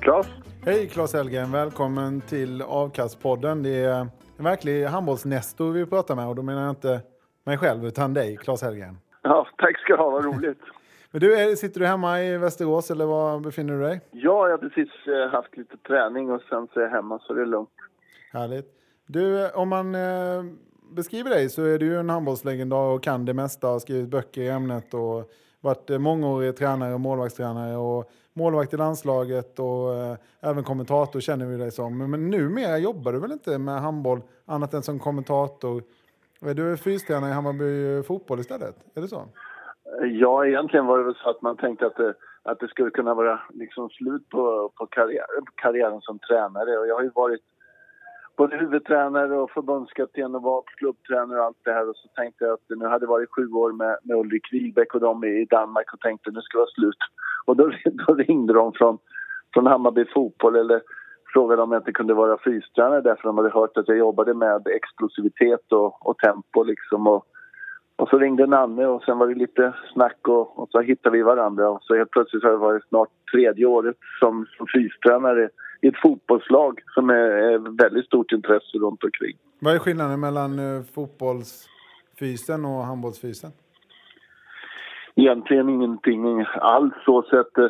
Claes? Hej Claes Helgen, välkommen till Avkastpodden. Det är en verklig handbollsnestor vi pratar med och då menar jag inte mig själv utan dig, Claes Helgen. Ja, tack ska du ha, vad roligt. Men du, sitter du hemma i Västerås eller var befinner du dig? Ja, jag har precis eh, haft lite träning och sen så är jag hemma så det är lugnt. Härligt. Du, om man eh, beskriver dig så är du ju en handbollslegendar och kan det mesta, har skrivit böcker i ämnet och varit eh, mångårig tränare och målvaktstränare och målvakt i landslaget och eh, även kommentator känner vi dig som. Men, men numera jobbar du väl inte med handboll annat än som kommentator? Du är fystränare i Hammarby fotboll istället, är det så? Ja, egentligen var det väl så att man tänkte att det, att det skulle kunna vara liksom slut på, på karriär, karriären som tränare. Och jag har ju varit både huvudtränare och förbundskapten och var klubbtränare och allt det här. Och så tänkte jag att nu hade varit sju år med, med Ulrik Wihlbeck och de i Danmark och tänkte nu ska det vara slut. Och då, då ringde de från, från Hammarby fotboll eller frågade om jag inte kunde vara fystränare därför de hade hört att jag jobbade med explosivitet och, och tempo liksom. Och, och så ringde Nanne och sen var det lite snack och, och så hittade vi varandra. Och så helt plötsligt har det varit snart tredje året som, som fystränare i ett fotbollslag som är, väldigt stort intresse runt omkring. Vad är skillnaden mellan uh, fotbollsfysen och handbollsfysen? Egentligen ingenting alls så sett. Uh,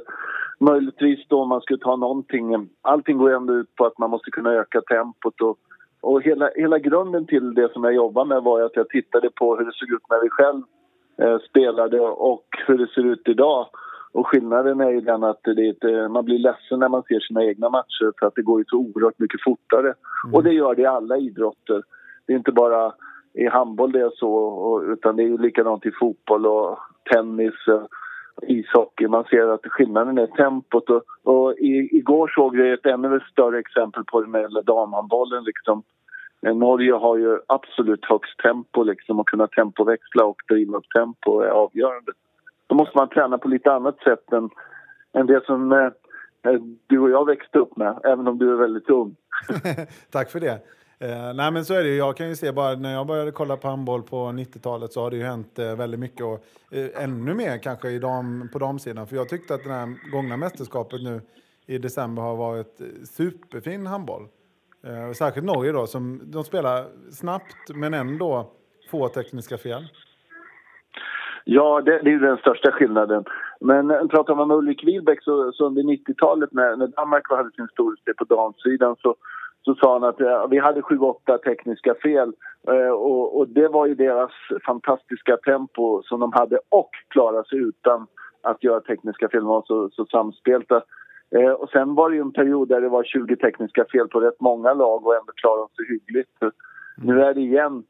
möjligtvis då om man skulle ta någonting. Allting går ändå ut på att man måste kunna öka tempot och, och hela, hela grunden till det som jag jobbar med var att jag tittade på hur det såg ut när vi själv eh, spelade och hur det ser ut idag. Och skillnaden är ju den att det är man blir ledsen när man ser sina egna matcher för att det går ju så oerhört mycket fortare. Mm. Och det gör det i alla idrotter. Det är inte bara i handboll det är så, utan det är ju likadant i fotboll och tennis, ishockey. Man ser att skillnaden är tempot. Och, och i, igår såg vi ett ännu större exempel på det gäller damhandbollen. Liksom. Norge har ju absolut högst tempo liksom, och kunna tempoväxla och driva upp tempo är avgörande då måste man träna på lite annat sätt än, än det som eh, eh du och jag växte upp med, även om du är väldigt ung. Tack för det. Eh, nej men så är det Jag kan ju se bara när jag började kolla på handboll på 90-talet så har det ju hänt eh, väldigt mycket och eh, ännu mer kanske i dam, på damsidan. För jag tyckte att det här gångna mästerskapet nu i december har varit eh, superfin handboll. Eh, särskilt Norge då som de spelar snabbt men ändå få tekniska fel. Ja, det, det är den största skillnaden. Men eh, pratar man med Ulrik Wihlbeck så, så under 90-talet när, när Danmark hade sin storhetstid på damsidan så, så sa han att ja, vi hade sju, åtta tekniska fel eh, och, och, det var ju deras fantastiska tempo som de hade och klarade sig utan att göra tekniska fel. De var så, så samspelta. Eh, och sen var det ju en period där det var 20 tekniska fel på rätt många lag och ändå klarade de sig hyggligt. Nu är det igen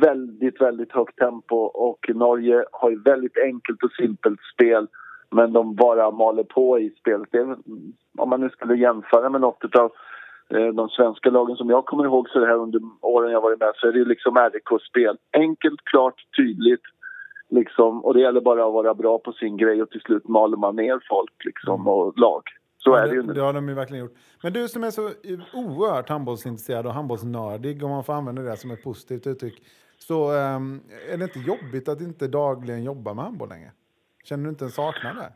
väldigt, väldigt högt tempo och Norge har ju väldigt enkelt och simpelt spel men de bara maler på i spelet. Det, om man nu skulle jämföra med något av eh, de svenska lagen som jag kommer ihåg så det här under åren jag varit med så är det liksom RIK-spel. Enkelt, klart, tydligt liksom, och det gäller bara att vara bra på sin grej och till slut maler man ner folk liksom, mm. och lag. Så Ja, är det ju nu. det har de ju verkligen gjort. Men du som är så oerhört handbollsintresserad och handbollsnördig, om man får använda det som ett positivt uttryck, så ehm, är det inte jobbigt att inte dagligen jobba med handboll längre? Känner du inte en saknad där?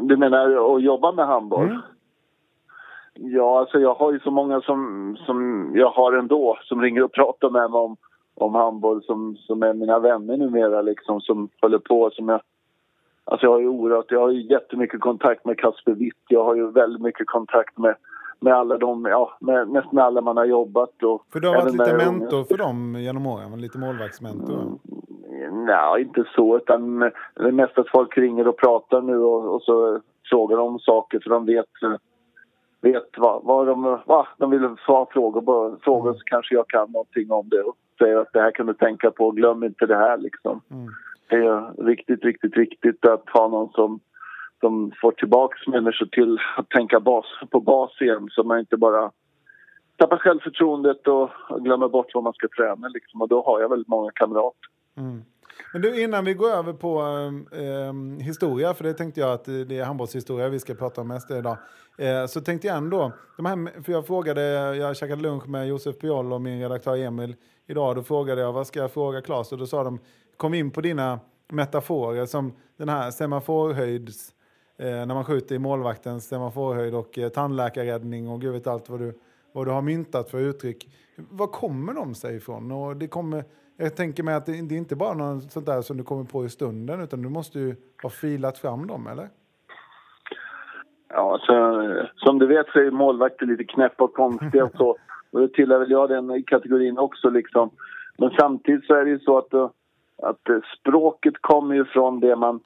Du menar att jobba med handboll? Mm. Ja, alltså jag har ju så många som, som jag har ändå som ringer och pratar med mig om, om handboll som, som är mina vänner numera liksom som håller på som jag Alltså jag har ju oerhört, jag har ju jättemycket kontakt med Kasper Witt. Jag har ju väldigt mycket kontakt med, med alla de, ja, med, nästan alla man har jobbat och... För du har varit lite mentor unga. för dem genom åren, lite målvaktsmentor. Nej, inte så. Utan det är mest att folk ringer och pratar nu och, och så frågar de om saker så de vet, vet vad, vad de... Va, de vill få frågor, på, frågor så kanske jag kan någonting om det och säger att det här kan du tänka på, glöm inte det här liksom. Det är riktigt, riktigt viktigt att ha någon som, som får tillbaka människor till att tänka bas, på bas igen så man inte bara tappar självförtroendet och glömmer bort vad man ska träna liksom. Och då har jag väldigt många kamrater. Mm. Men du, innan vi går över på eh, historia, för det tänkte jag att det är handbollshistoria vi ska prata om mest idag, eh, så tänkte jag ändå, de här, för jag frågade, jag käkade lunch med Josef Piol och min redaktör Emil idag, då frågade jag vad ska jag fråga Claes och då sa de, kom in på dina metaforer som den här semaforhöjds, eh, när man skjuter i målvaktens semaforhöjd och eh, tandläkarräddning och gud vet allt vad du, vad du har myntat för uttryck. Var kommer de sig ifrån? Och det kommer, jag tänker mig att det, det är inte bara något sånt där som du kommer på i stunden utan du måste ju ha filat fram dem, eller? Ja, så, som du vet så är målvakter lite knäppa och konstiga och så. Och det tillhör väl jag den kategorin också liksom. Men samtidigt så är det ju så att, att eh, språket kommer ju från det man,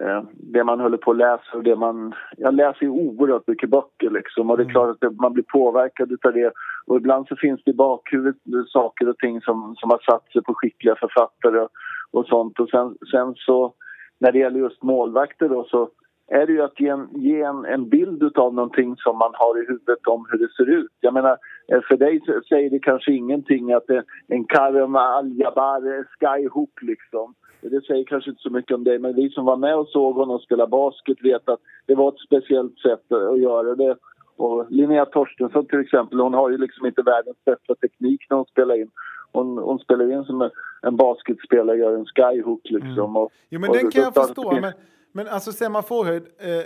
eh, det man håller på att läsa och det man... Jag läser ju oerhört mycket böcker liksom och det är klart att man blir påverkad utav det. Och ibland så finns det i bakhuvudet saker och ting som, som har satt sig på skickliga författare och, och sånt. Och sen, sen så när det gäller just målvakter då så är det ju att ge en, ge en, en bild av någonting som man har i huvudet om hur det ser ut. Jag menar, eh, för dig säger det kanske ingenting att det, en Karim Al-Jabbar skyhook liksom. Det säger kanske inte så mycket om dig, men vi som var med och såg honom spela basket vet att det var ett speciellt sätt att göra det. Och Linnea Torstensson till exempel, hon har ju liksom inte världens bästa teknik när hon spelar in. Hon, hon spelar in som en, en basketspelare gör en skyhook liksom. Och, Jo, men och den kan då jag förstå. Men, men alltså semaforhöjd,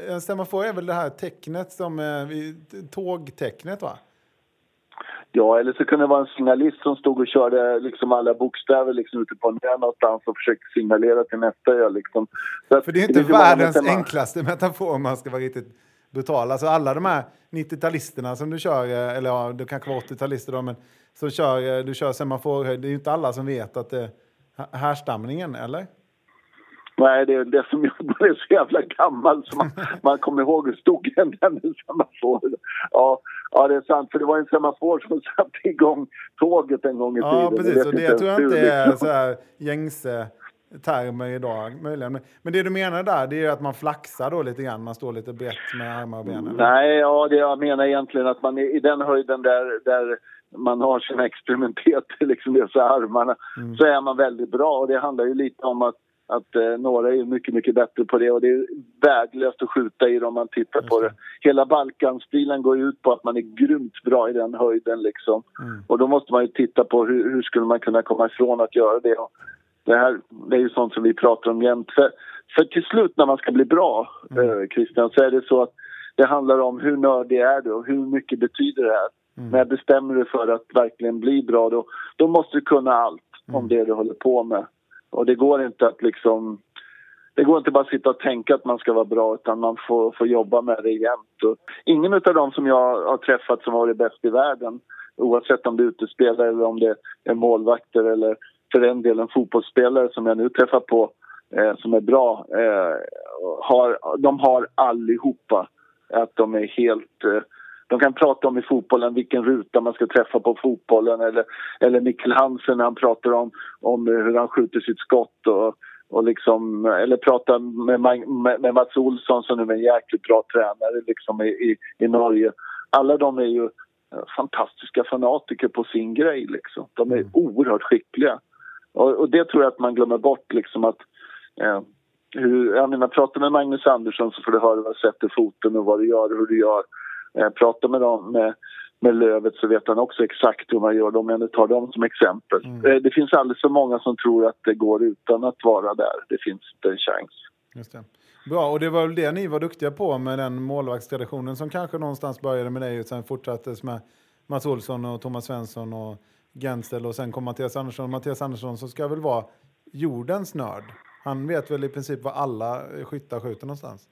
eh, semafor är väl det här tecknet som eh, tågtecknet va? Ja, eller så kunde det vara en signalist som stod och körde liksom alla bokstäver liksom ute på en ö någonstans och försökte signalera till nästa ö. Liksom. Så För det är inte ju många världens tema- enklaste metafor om man ska vara riktigt brutal. Alltså alla de här 90-talisterna som du kör, eh, eller ja, det kanske var 80-talister då, men som kör, eh, du kör semaforhöjd, det är ju inte alla som vet att det är här- härstamningen, eller? Nej, det är det som gjorde mig så jävla gammal så man, man kommer ihåg hur stod den där semafor. Ja, ja, det är sant. För det var en semafor som satte igång tåget en gång i tiden. Ja, Jag precis. Och det ens tror jag inte är så här gängse termer idag, möjligen. Men, det du menar där, det är att man flaxar då lite grann, man står lite brett med armar och ben. eller? Nej, ja, det jag menar egentligen att man är i den höjden där, där man har sina experimenteter, liksom dessa armarna, så är man väldigt bra. Och det handlar ju lite om att, att eh, några är mycket, mycket bättre på det och det är värdelöst att skjuta i det om man tittar på det. Hela Balkanstilen går ju ut på att man är grymt bra i den höjden liksom. Och då måste man ju titta på hur, hur skulle man kunna komma ifrån att göra det. Och det här det är ju sånt som vi pratar om jämt. För, för till slut när man ska bli bra, eh, Christian, så är det så att det handlar om hur nördig är du och hur mycket betyder det här. När jag bestämmer dig för att verkligen bli bra då, då måste du kunna allt om det du håller på med. Och det går inte att liksom... Det går inte bara att sitta och tänka att man ska vara bra utan man får, får jobba med det jämt. Och ingen av dem som jag har träffat som har varit bäst i världen oavsett om det är utespelare eller om det är målvakter eller för den delen fotbollsspelare som jag nu träffar på eh, som är bra eh, har, de har allihopa att de är helt... Eh, de kan prata om i fotbollen vilken ruta man ska träffa på fotbollen eller, eller Mikkel Hansen när han pratar om, om hur han skjuter sitt skott och, och liksom, eller prata med, med, med Mats Olsson som nu är en jäkligt bra tränare liksom i, i, i Norge. Alla de är ju eh, fantastiska fanatiker på sin grej liksom. De är oerhört skickliga. Och, och det tror jag att man glömmer bort liksom att eh, hur, jag menar, prata med Magnus Andersson så får du höra vad du sätter foten och vad du gör och hur du gör. Eh, prata med dem med, med Lövet så vet han också exakt hur man gör om jag nu tar dem som exempel. Mm. Eh, det finns alldeles för många som tror att det går utan att vara där. Det finns inte en chans. Just det. Bra, och det var väl det ni var duktiga på med den målvaktstraditionen som kanske någonstans började med dig och sen fortsattes med Mats Olsson och Thomas Svensson och Gensel och sen kom Mattias Andersson. Mattias Andersson som ska väl vara jordens nörd. Han vet väl i princip var alla skyttar skjuter någonstans.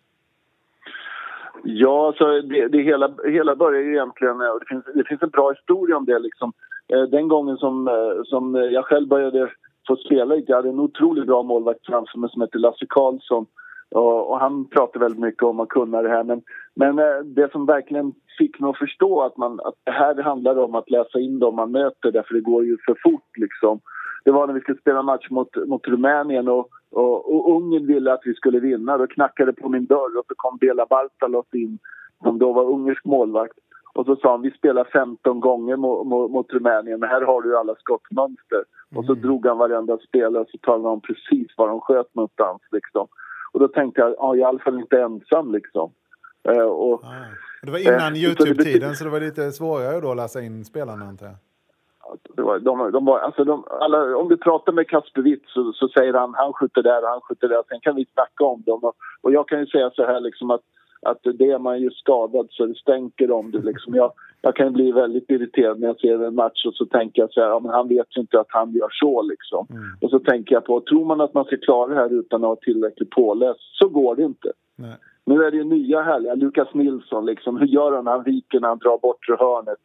Ja, så det, det hela, hela börjar ju egentligen... Eh, och Det finns, det finns en bra historia om det. Liksom. Eh, den gången som, eh, som jag själv började få spela lite, jag hade en otroligt bra målvakt framför mig som hette Lasse Karlsson. Och, och han pratade väldigt mycket om att kunna det här. Men, men det som verkligen fick mig att förstå att, man, att det här handlar om att läsa in dem man möter därför det går ju för fort liksom. Det var när vi skulle spela match mot, mot Rumänien och, och, och Ungern ville att vi skulle vinna. Då knackade på min dörr och så kom Bela Bartalos in som då var ungersk målvakt. Och så sa han vi spelar 15 gånger mot, mot, mot Rumänien men här har du alla skottmönster. Och så drog han varenda spelare och så talade om precis var de sköt någonstans liksom. Och då tänkte jag, ja, jag är i alla fall inte ensam liksom. Eh, och. Det var innan Eh, Youtube-tiden så det var lite svårare då att läsa in spelarna antar jag. De, de var, alltså de, alla, om du pratar med Kasper Witt så, så säger han han skjuter där han skjuter där. Sen kan vi snacka om dem. Och, och jag kan ju säga så här liksom att, att det är man ju skadad så det stänker om det. Liksom. Jag, jag kan bli väldigt irriterad när jag ser en match och så tänker jag så här, ja, men han vet ju inte att han gör så liksom. Och så tänker jag på, tror man att man ska klara det här utan att ha tillräckligt påläst så går det inte. Nej. Nu är det ju nya härliga, Lukas Nilsson liksom. Hur gör han när han viker när han drar bortre hörnet?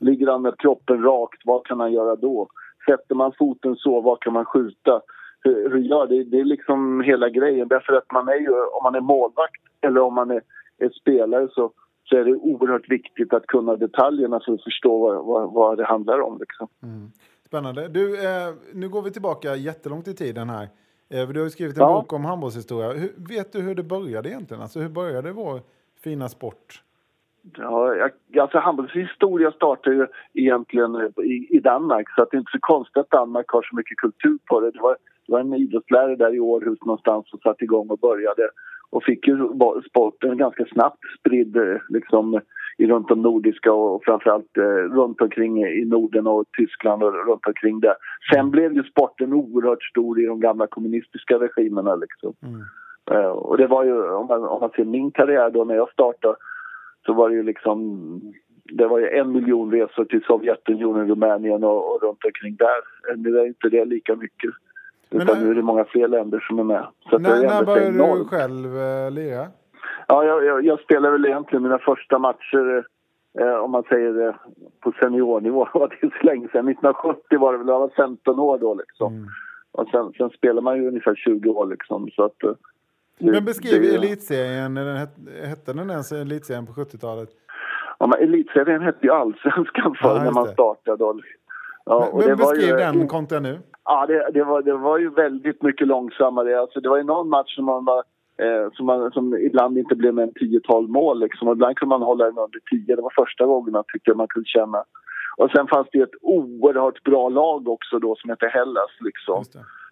Ligger han med kroppen rakt, vad kan han göra då? Sätter man foten så, vad kan man skjuta? Hur, hur gör det? Det är liksom hela grejen. Därför att man är ju, om man är målvakt eller om man är, är spelare så, så är det oerhört viktigt att kunna detaljerna för att förstå vad, vad, vad det handlar om. Liksom. Spännande. Du, eh, nu går vi tillbaka jättelångt i tiden här. Eh, du har skrivit en Ja. bok om handbollshistoria. Hur, vet du hur det började egentligen? Alltså, hur började vår fina sport? Ja, jag, alltså handbollshistoria startar ju egentligen i, i Danmark så att det är inte så konstigt att Danmark har så mycket kultur på det. Det var, det var en idrottslärare där i Århus någonstans som satte igång och började och fick ju sporten ganska snabbt spridd eh, liksom, runt de nordiska och framförallt eh, runt omkring i Norden och Tyskland och runt omkring där. Sen blev ju sporten oerhört stor i de gamla kommunistiska regimerna liksom. Eh, och det var ju, om man, om man ser min karriär då när jag startade så var det ju liksom det var ju en miljon resor till Sovjetunionen, Rumänien och, och runt omkring där. Eh, Nu är inte det lika mycket. Men Utan när- nu är det många fler länder som är med. Så att det När, när började du själv eh, lira? Ja, jag, jag, jag spelade väl egentligen mina första matcher, eh, om man säger det, på seniornivå. Det var så länge sedan. 1970 var det väl, jag var 15 år då liksom. Mm. Och sen, sen spelar man ju ungefär 20 år liksom. Så att, eh, det- Men beskriv det- elitserien. Den het, hette den ens elitserien på 70-talet? Ja, men elitserien hette ju allsvenskan förr Ja, när man startade. Då. Ja, Men, och men beskriv ju- den kontra nu. Ja, det, det, var, det var ju väldigt mycket långsammare. Alltså, det var ju någon match som, man var, eh, som, man, som ibland inte blev mer än 10-12 mål. Liksom. Och ibland kunde man hålla den under 10. Det var första gången man tyckte man kunde känna. Och sen fanns det ett oerhört bra lag också då som hette Hellas. Liksom,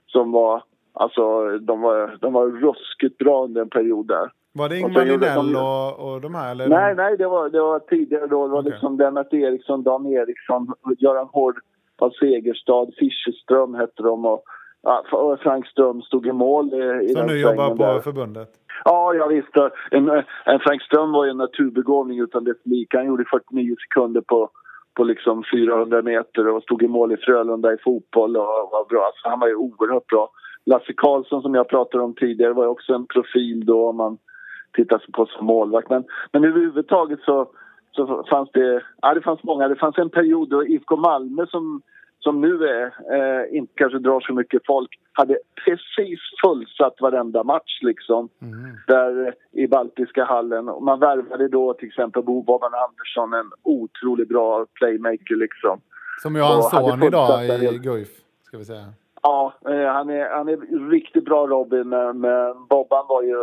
som var, alltså, de, var, de var ruskigt bra under en period där. Var det Ingmar de- och, och de här? Eller Nej, nej, det var, det var tidigare då. Det var Okej. liksom Lennart Eriksson, Dan Eriksson, Göran Hård av Segerstad, Fischerström hette de och, ja, Frank Ström stod i mål i, Som nu jobbar på där. förbundet? Ja, jag visste. En, en Frank Ström var ju en naturbegåvning utan dess like. Han gjorde 49 sekunder på, på liksom 400 meter och stod i mål i Frölunda i fotboll och var bra. Alltså, han var ju oerhört bra. Lasse Karlsson som jag pratade om tidigare var också en profil då om man tittar på som målvakt. Men, men överhuvudtaget så, så fanns det, ja det fanns många. Det fanns en period då IFK Malmö som, som nu är, eh, inte kanske drar så mycket folk, hade precis fullsatt varenda match liksom. Där eh, i Baltiska hallen. Och man värvade då till exempel Bo Boban Andersson, en otroligt bra playmaker liksom. Som jag har en son idag i Guif, ska vi säga. Ja, eh, han är, han är riktigt bra Robin, men, Bobban var ju,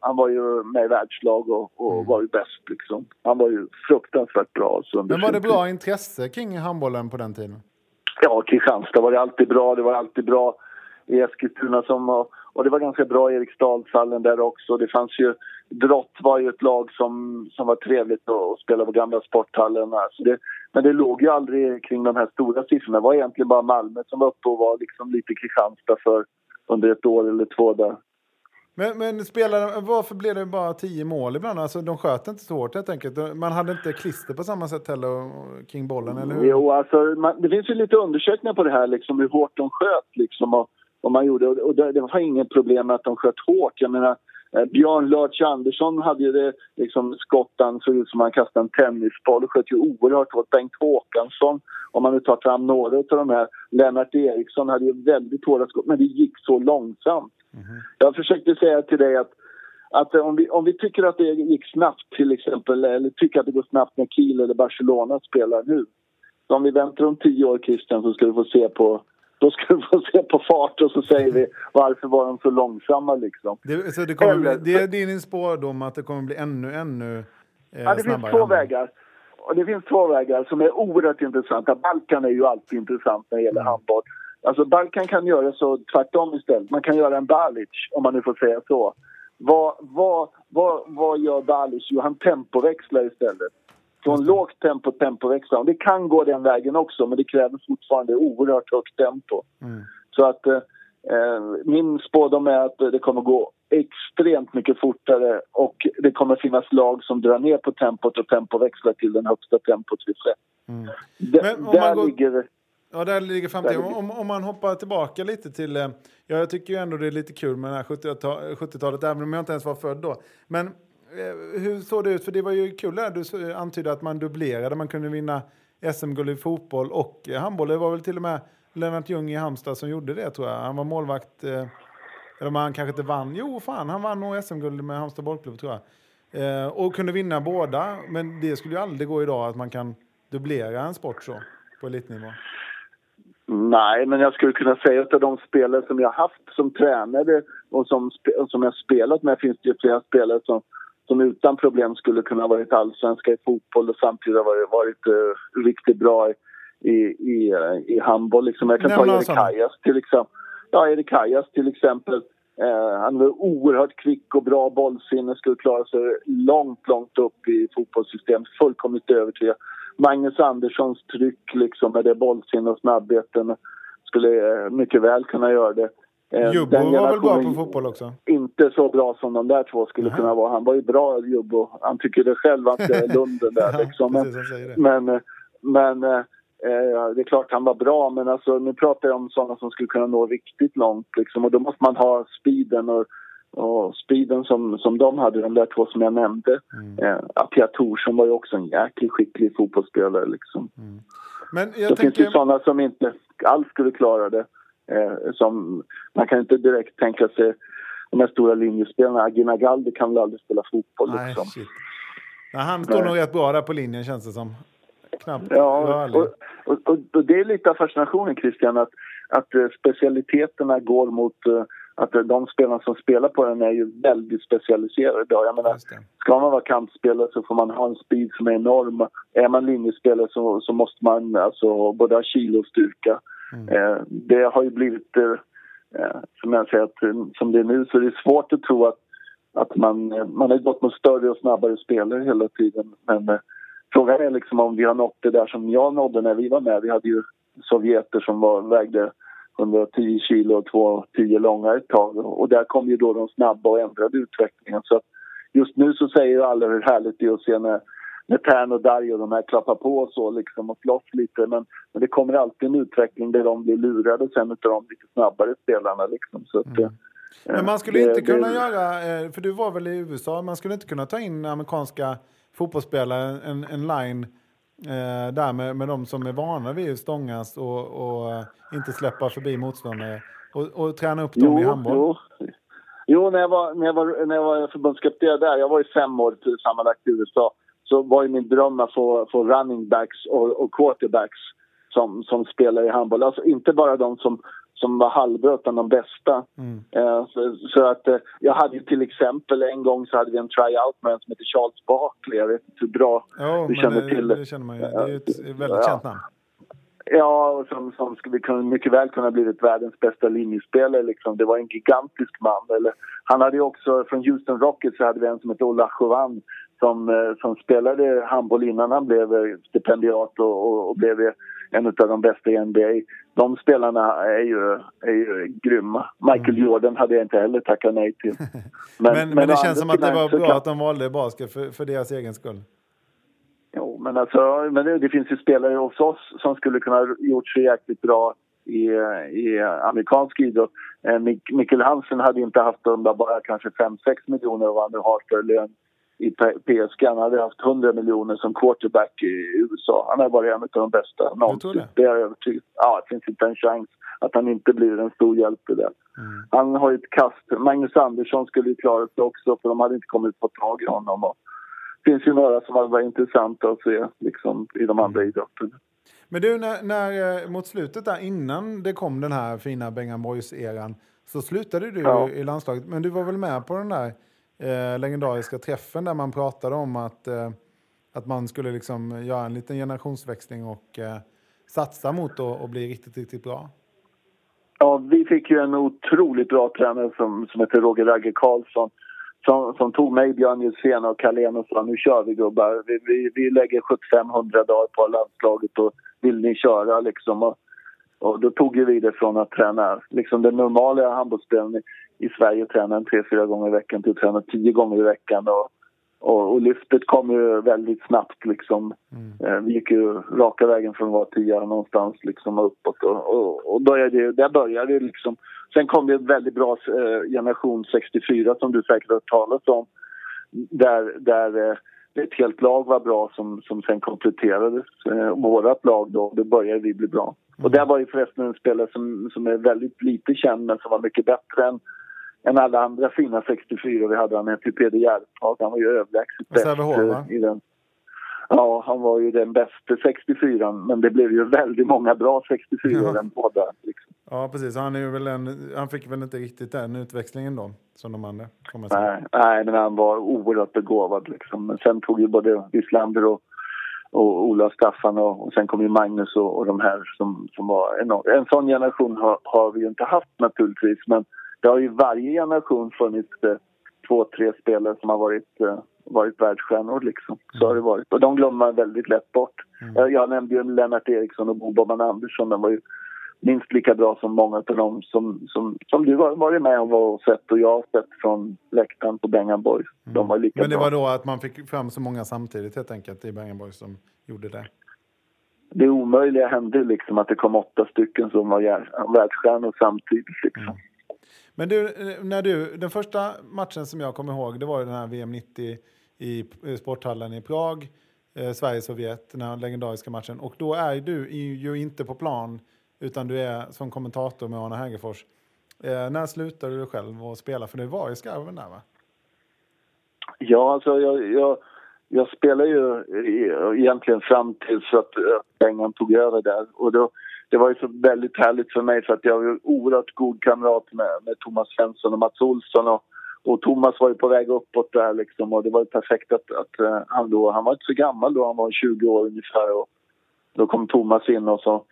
han var ju med i världslag och, och Mm. var ju bäst liksom. Han var ju fruktansvärt bra. Men var det bra intresse kring handbollen på den tiden? Ja, Kristianstad var det alltid bra. Det var alltid bra i Eskilstuna som, var, och det var ganska bra i Eriksdalshallen där också. Det fanns ju, Drott var ju ett lag som, som var trevligt att spela på gamla sporthallen. Alltså det, men det låg ju aldrig kring de här stora siffrorna. Det var egentligen bara Malmö som var uppe och var liksom lite Kristianstad för under ett år eller två där. Men, men spelare, varför blev det bara tio mål ibland? Alltså, de sköt inte så hårt helt enkelt. Man hade inte klister på samma sätt heller kring bollen, eller hur? Jo, alltså, man, det finns ju lite undersökningar på det här, liksom, hur hårt de sköt. Liksom, och, och man gjorde, och det, det var inget problem med att de sköt hårt. Jag menar, Björn Lörts Andersson hade ju det, liksom, skottan såg ut som han kastade en tennisboll och sköt ju oerhört hårt. Bengt Håkansson, om man nu tar fram några av de här. Lennart Eriksson hade ju väldigt hårda skott, men det gick så långsamt. Mm. Jag försökte säga till dig att, att om, vi, om vi tycker att det gick snabbt till exempel, eller tycker att det går snabbt när Kiel eller Barcelona spelar nu. Så om vi väntar om tio år Christian så ska du få se på då ska du få se på fart och så säger vi varför var de så långsamma liksom. Det, så det, kommer Eller, bli, det är din spårdom att det kommer bli ännu, ännu eh, Ja, det finns två vägar. Och det finns två vägar som är oerhört intressanta. Balkan är ju alltid intressant när det gäller mm. handboll. Alltså Balkan kan göra så tvärtom istället. Man kan göra en Balic, om man nu får säga så. Vad, vad, vad, vad gör Balic? Jo, han tempoväxlar istället. Från lågt tempo tempoväxlar. Det kan gå den vägen också, men det kräver fortfarande oerhört högt tempo. Mm. Så att eh, min spådom är att det kommer gå extremt mycket fortare och det kommer finnas lag som drar ner på tempot och tempoväxlar till den högsta tempot vi sett. Mm. där går... ligger Ja, där ligger framtiden. Om, om man hoppar tillbaka lite till... Eh, ja, jag tycker ju ändå det är lite kul med det här 70-talet, även om jag inte ens var född då. Men eh, Eh, hur såg det ut? För det var ju kul där du antydde att man dubblerade. Man kunde vinna SM-guld i fotboll och eh, handboll. Det var väl till och med Lennart Ljung i Halmstad som gjorde det tror jag. Han var målvakt. Eh, eller han kanske inte vann. Jo, fan, han vann nog SM-guld med Halmstad bollklubb tror jag. och kunde vinna båda. Men det skulle ju aldrig gå idag att man kan dubblera en sport så på elitnivå. Nej, men jag skulle kunna säga att av de spelare som jag haft som tränare och som, som jag spelat med finns det ju flera spelare som, som utan problem skulle kunna varit allsvenska i fotboll och samtidigt varit, varit uh, riktigt bra i, i, i handboll. Liksom. Jag kan ta Erik Kajas till exempel. Ja, Erik Kajas till exempel. Eh, han var oerhört kvick och bra bollsinne, skulle klara sig långt, långt upp i fotbollssystemet. Fullkomligt övertygad. Magnus Anderssons tryck liksom med det bollsinne och snabbheten skulle eh, mycket väl kunna göra det. Eh, Jubbo var väl bra på fotboll också? Inte så bra som de där två skulle Aha. kunna vara. Han var ju bra Jubbo. Han tycker det själv att det är Lunden där liksom. Men, men, eh, men eh, det är klart han var bra men alltså nu pratar jag om sådana som skulle kunna nå riktigt långt liksom. Och då måste man ha speeden och och speeden som, som de hade, de där två som jag nämnde. Mm. Eh, Apia Thorsson var ju också en jäkligt skicklig fotbollsspelare. Liksom. Mm. Men jag det tänker... finns ju sådana som inte alls skulle klara det. Eh, som, man kan inte direkt tänka sig de här stora linjespelarna. Agina Galdi kan väl aldrig spela fotboll. Nej, liksom. Nej, han står nog rätt bra där på linjen känns det som. Knappt ja, och, och, och, och, det är lite av fascinationen Christian att, att eh, specialiteterna går mot uh, att de spelarna som spelar på den är ju väldigt specialiserade idag. Jag menar, ska man vara kampspelare så får man ha en speed som är enorm. Är man linjespelare så, så måste man alltså både ha kilo och styrka. Mm. Eh, det har ju blivit, eh, eh som jag säger, att, eh, som det är nu så är det svårt att tro att, att man, eh, man har gått mot större och snabbare spelare hela tiden. Men eh, frågan är liksom om vi har nått det där som jag nådde när vi var med. Vi hade ju sovjeter som var, vägde 110 kilo och 210 långa ett tag. Och där kom ju då de snabba och ändrade utvecklingen. Så just nu så säger alla hur härligt det är att se när, när Tern och Darjo och de här klappar på och så liksom och slåss lite. Men, men det kommer alltid en utveckling där de blir lurade sen utav de lite snabbare spelarna liksom. Så att, mm. Men man skulle det, inte kunna det, göra, eh, för du var väl i USA, man skulle inte kunna ta in amerikanska fotbollsspelare, en, en line eh, där med, med de som är vana vid att stångas och, och inte släppa förbi motståndare och, och träna upp dem jo, i handboll? Jo. jo, när jag var, när jag var, när jag var förbundskapten där, jag var i fem år sammanlagt i USA, så var ju min dröm att få, få running backs och, och quarterbacks som, som spelar i handboll. Alltså inte bara de som som var halvbra utan de bästa. Mm. Eh, så, så, att eh, jag hade till exempel en gång så hade vi en tryout med en som heter Charles Barkley. Jag vet inte hur bra jo, du känner det, till det. Känner man ju. Det är ju ett väldigt ja. känt namn. Ja, och som, som skulle kunna, mycket väl kunna blivit världens bästa linjespelare. Liksom. Det var en gigantisk man. Eller, han hade ju också, från Houston Rockets så hade vi en som hette Ola Jovan som, eh, som spelade handboll innan han blev eh, stipendiat och, och, och blev en av de bästa i NBA. De spelarna är ju, är ju grymma. Michael mm. Jordan hade jag inte heller tackat nej till. Men, men, men det känns som att det var bra kan... att de valde basket för, för deras egen skull. Jo, men alltså, men det, det, finns ju spelare hos oss som skulle kunna gjort sig jäkligt bra i, i amerikansk idrott. Eh, Mikkel Hansen hade inte haft de bara kanske 5-6 miljoner vad han nu har för lön i PSG. Han hade haft 100 miljoner som quarterback i USA. Han har varit en av de bästa någonsin. Det? är jag övertygad Ja, det finns inte en chans att han inte blir en stor hjälp i det. Mm. Han har ju ett kast. Magnus Andersson skulle ju klara sig också för de hade inte kommit på tag i honom. Och det finns ju några som hade varit intressanta att se liksom, i de andra mm. idrotterna. Men du, när, när, eh, mot slutet där innan det kom den här fina Bengan Boys-eran så slutade du ja. i landslaget. Men du var väl med på den där eh, legendariska träffen där man pratade om att, eh, att man skulle liksom göra en liten generationsväxling och eh, satsa mot att bli riktigt, riktigt bra? Ja, vi fick ju en otroligt bra tränare som, som heter Roger Ragge Karlsson som, som tog mig, Björn Jusén och Carlén och sa nu kör vi gubbar. Vi, vi, vi lägger 7500 dagar på landslaget och vill ni köra liksom. Och, och då tog vi det från att träna liksom den normala handbollsspelaren i Sverige tränar en tre, fyra gånger i veckan till att träna tio gånger i veckan. Och, och, och lyftet kom ju väldigt snabbt liksom. Mm. Eh, vi gick ju raka vägen från att vara tia någonstans liksom uppåt och, och, och började, där började det liksom. Sen kom det en väldigt bra eh, generation 64 som du säkert har talat om. Där, där eh, ett helt lag var bra som, som sen kompletterades. Eh, vårat lag då, då började vi bli bra. Mm. Och där var ju förresten en spelare som, som är väldigt lite känd men som var mycket bättre än än alla andra fina 64 vi hade. Han hette Peder Järvhag. Han var ju överlägset bäst i den. Ja, han var ju den bästa 64 men det blev ju väldigt många bra 64 ja. den båda. Liksom. Ja, precis. Han, är väl en, han fick väl inte riktigt den utväxlingen då, som de andra? Nej, nej, men han var oerhört begåvad liksom. Men sen tog ju både Wislander och och Ola Staffan och, och sen kom ju Magnus och, och de här som, som var enormt. En sån generation har, har vi ju inte haft naturligtvis men det har ju varje generation funnits eh, två, tre spelare som har varit, eh, varit världsstjärnor liksom. Så mm. har det varit. Och de glömmer man väldigt lätt bort. Mm. Jag, jag nämnde ju Lennart Eriksson och Bo Bobban Andersson. De var ju minst lika bra som många av dem som, som, som du har varit med och sett och jag har sett från läktaren på Bengan Boys. Mm. De var lika Men det var då att man fick fram så många samtidigt helt enkelt i Bengan Boys som gjorde det? Det omöjliga hände liksom att det kom åtta stycken som var världsstjärnor samtidigt liksom. Mm. Men du, eh, när du, den första matchen som jag kommer ihåg, det var den här VM 90 i eh, sporthallen i Prag, eh, Sverige-Sovjet, den här legendariska matchen. Och då är du ju inte på plan, utan du är som kommentator med Arne Hägerfors. Eh, när slutade du själv att spela? För det var i skarven där va? Ja, alltså jag, jag, jag spelade ju egentligen fram tills att Bengan tog över där. Och då, det var ju så väldigt härligt för mig för att jag var oerhört god kamrat med, med Thomas Svensson och Mats Olsson. Och, och Thomas var ju på väg uppåt där liksom och det var ju perfekt att, att uh, han då, han var inte så gammal då, han var 20 år ungefär och då kom Thomas in och så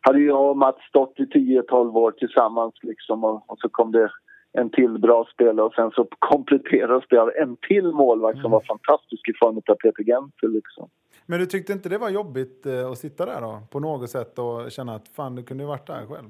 hade jag och Mats stått i 10-12 år tillsammans liksom och, och, så kom det en till bra spelare och sen så kompletterades det av en till målvakt mm. som var fantastisk i form av Peter Gentzel liksom. Men du tyckte inte det var jobbigt eh, att sitta där då? På något sätt och känna att fan, du kunde ju varit där själv?